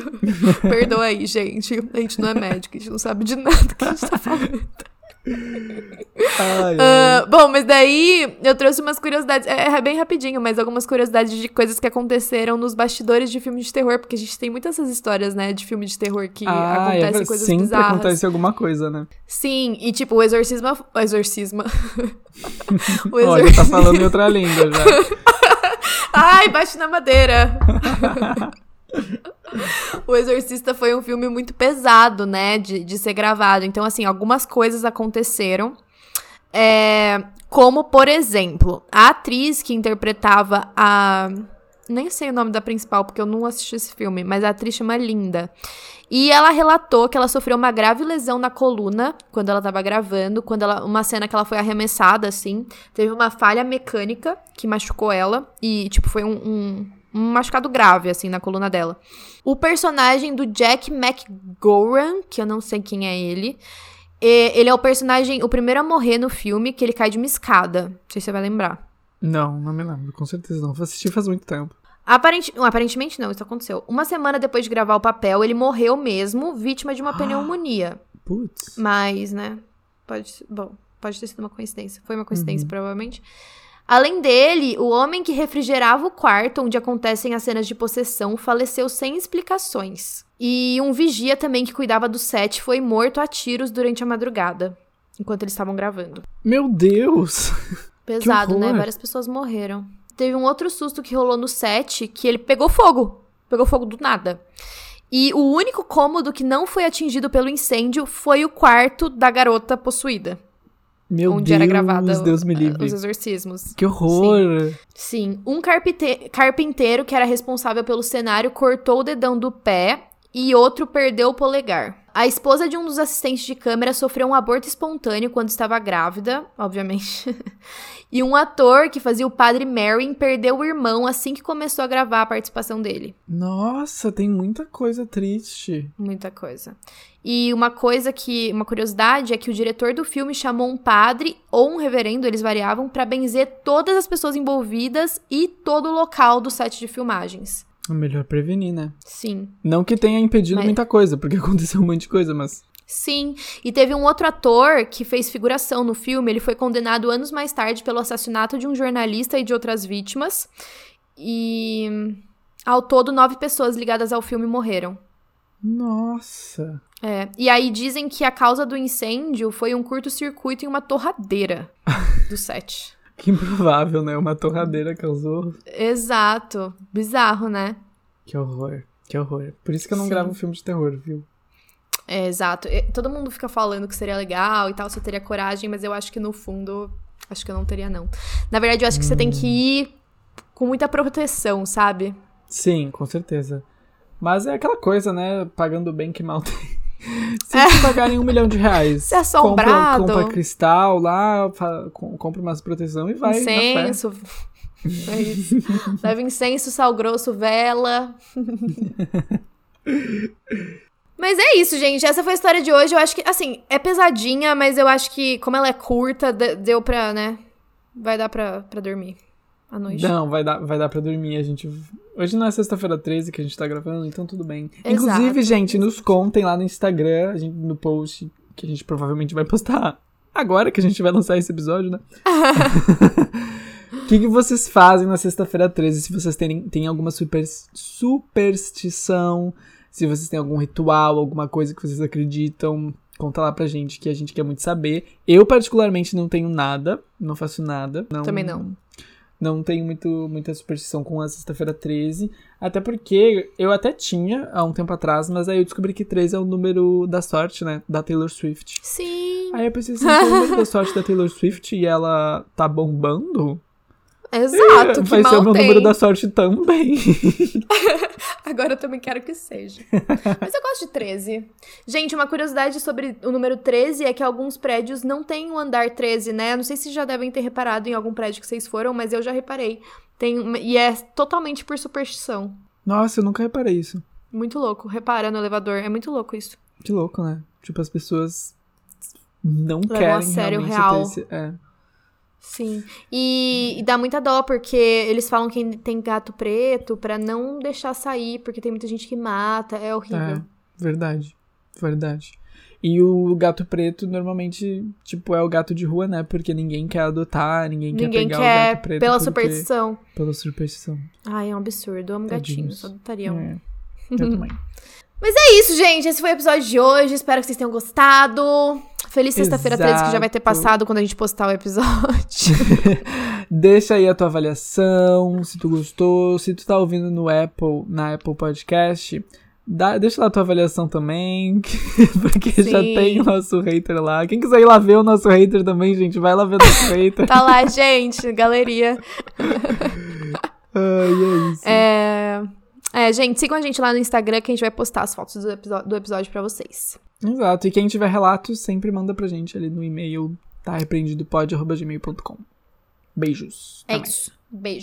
Perdoa aí, gente. A gente não é médico, a gente não sabe de nada que a gente tá falando. Ai, ai. Ah, bom, mas daí eu trouxe umas curiosidades. É, é bem rapidinho, mas algumas curiosidades de coisas que aconteceram nos bastidores de filmes de terror, porque a gente tem muitas essas histórias, né, de filme de terror que Ah, acontecem é coisas sempre bizarras. acontece alguma coisa, né? Sim, e tipo, o exorcismo. O exorcismo. o Olha, exorcismo. tá falando em outra língua já. Ai, bate na madeira. o Exorcista foi um filme muito pesado, né, de, de ser gravado. Então, assim, algumas coisas aconteceram. É, como, por exemplo, a atriz que interpretava a. Nem sei o nome da principal, porque eu não assisti esse filme, mas a atriz chama Linda. E ela relatou que ela sofreu uma grave lesão na coluna quando ela tava gravando, quando ela, uma cena que ela foi arremessada, assim. Teve uma falha mecânica que machucou ela. E, tipo, foi um, um, um machucado grave, assim, na coluna dela. O personagem do Jack McGowan, que eu não sei quem é ele, ele é o personagem, o primeiro a morrer no filme, que ele cai de uma escada. Não sei se você vai lembrar. Não, não me lembro, com certeza não. Vou assistir faz muito tempo. Aparente, aparentemente não, isso aconteceu. Uma semana depois de gravar o papel, ele morreu mesmo, vítima de uma pneumonia. Putz. Mas, né? Pode, bom, pode ter sido uma coincidência. Foi uma coincidência, uhum. provavelmente. Além dele, o homem que refrigerava o quarto onde acontecem as cenas de possessão faleceu sem explicações. E um vigia também que cuidava do set foi morto a tiros durante a madrugada, enquanto eles estavam gravando. Meu Deus! Pesado, né? Várias pessoas morreram. Teve um outro susto que rolou no set que ele pegou fogo. Pegou fogo do nada. E o único cômodo que não foi atingido pelo incêndio foi o quarto da garota possuída. Meu onde Deus, era gravada Deus me livre. os exorcismos. Que horror! Sim. Sim. Um carpinte carpinteiro que era responsável pelo cenário cortou o dedão do pé e outro perdeu o polegar. A esposa de um dos assistentes de câmera sofreu um aborto espontâneo quando estava grávida, obviamente. e um ator que fazia o padre Merrin perdeu o irmão assim que começou a gravar a participação dele. Nossa, tem muita coisa triste. Muita coisa. E uma coisa que, uma curiosidade é que o diretor do filme chamou um padre ou um reverendo, eles variavam, para benzer todas as pessoas envolvidas e todo o local do set de filmagens. É melhor prevenir, né? Sim. Não que tenha impedido mas... muita coisa, porque aconteceu um monte de coisa, mas. Sim, e teve um outro ator que fez figuração no filme. Ele foi condenado anos mais tarde pelo assassinato de um jornalista e de outras vítimas. E ao todo, nove pessoas ligadas ao filme morreram. Nossa! É, e aí dizem que a causa do incêndio foi um curto-circuito em uma torradeira do set. Que improvável, né? Uma torradeira causou. Exato. Bizarro, né? Que horror. Que horror. Por isso que eu não Sim. gravo filme de terror, viu? É, exato. Todo mundo fica falando que seria legal e tal, se eu teria coragem, mas eu acho que no fundo, acho que eu não teria, não. Na verdade, eu acho hum. que você tem que hum. ir com muita proteção, sabe? Sim, com certeza. Mas é aquela coisa, né? Pagando bem que mal tem. Se é. pagarem um milhão de reais, Se assombrado. Compra, compra cristal lá, compra umas proteção e vai. Incenso. É isso. Leva incenso, sal grosso, vela. Mas é isso, gente. Essa foi a história de hoje. Eu acho que, assim, é pesadinha, mas eu acho que, como ela é curta, deu pra, né? Vai dar pra, pra dormir à noite. Não, vai dar, vai dar pra dormir. A gente. Hoje não é sexta-feira 13 que a gente tá gravando, então tudo bem. Exato. Inclusive, gente, nos contem lá no Instagram, a gente, no post, que a gente provavelmente vai postar agora que a gente vai lançar esse episódio, né? O que, que, vocês fazem na sexta-feira 13? Se vocês têm, têm alguma super, superstição, se vocês têm algum ritual, alguma coisa que vocês acreditam, conta lá pra gente que a gente quer muito saber. Eu, particularmente, não tenho nada, não faço nada. Não, Também não não tenho muito, muita superstição com a sexta-feira 13. Até porque eu até tinha há um tempo atrás, mas aí eu descobri que 13 é o número da sorte, né? Da Taylor Swift. Sim. Aí eu pensei assim, é o número da sorte da Taylor Swift e ela tá bombando? Exato, que Vai ser o meu número da sorte também. Agora eu também quero que seja. Mas eu gosto de 13. Gente, uma curiosidade sobre o número 13 é que alguns prédios não têm o um andar 13, né? Não sei se já devem ter reparado em algum prédio que vocês foram, mas eu já reparei. Tem, e é totalmente por superstição. Nossa, eu nunca reparei isso. Muito louco. Repara no elevador. É muito louco isso. Que louco, né? Tipo, as pessoas não Levam querem a sério real. Esse... É. Sim. E, e, dá muita dó, porque eles falam que tem gato preto para não deixar sair, porque tem muita gente que mata. É horrível. É, verdade. Verdade. E o gato preto normalmente, tipo, é o gato de rua, né? Porque ninguém quer adotar, ninguém, ninguém quer pegar quer o gato preto. Pela superstição. Pela superstição. Ai, é um absurdo. Eu amo gatinhos. Só adotaria um. É. Eu também. Mas é isso, gente. Esse foi o episódio de hoje. Espero que vocês tenham gostado. Feliz sexta-feira 13, que já vai ter passado quando a gente postar o episódio. Deixa aí a tua avaliação, se tu gostou. Se tu tá ouvindo no Apple, na Apple Podcast, Dá, deixa lá a tua avaliação também, porque Sim. já tem o nosso hater lá. Quem quiser ir lá ver o nosso hater também, gente, vai lá ver o nosso hater. Tá lá, gente, galeria. Ai, é isso. É... é, gente, sigam a gente lá no Instagram que a gente vai postar as fotos do, episo- do episódio pra vocês. Exato. E quem tiver relatos, sempre manda pra gente ali no e-mail, tá? repreendidopod.gmail.com. Beijos. É mais. isso. Beijo.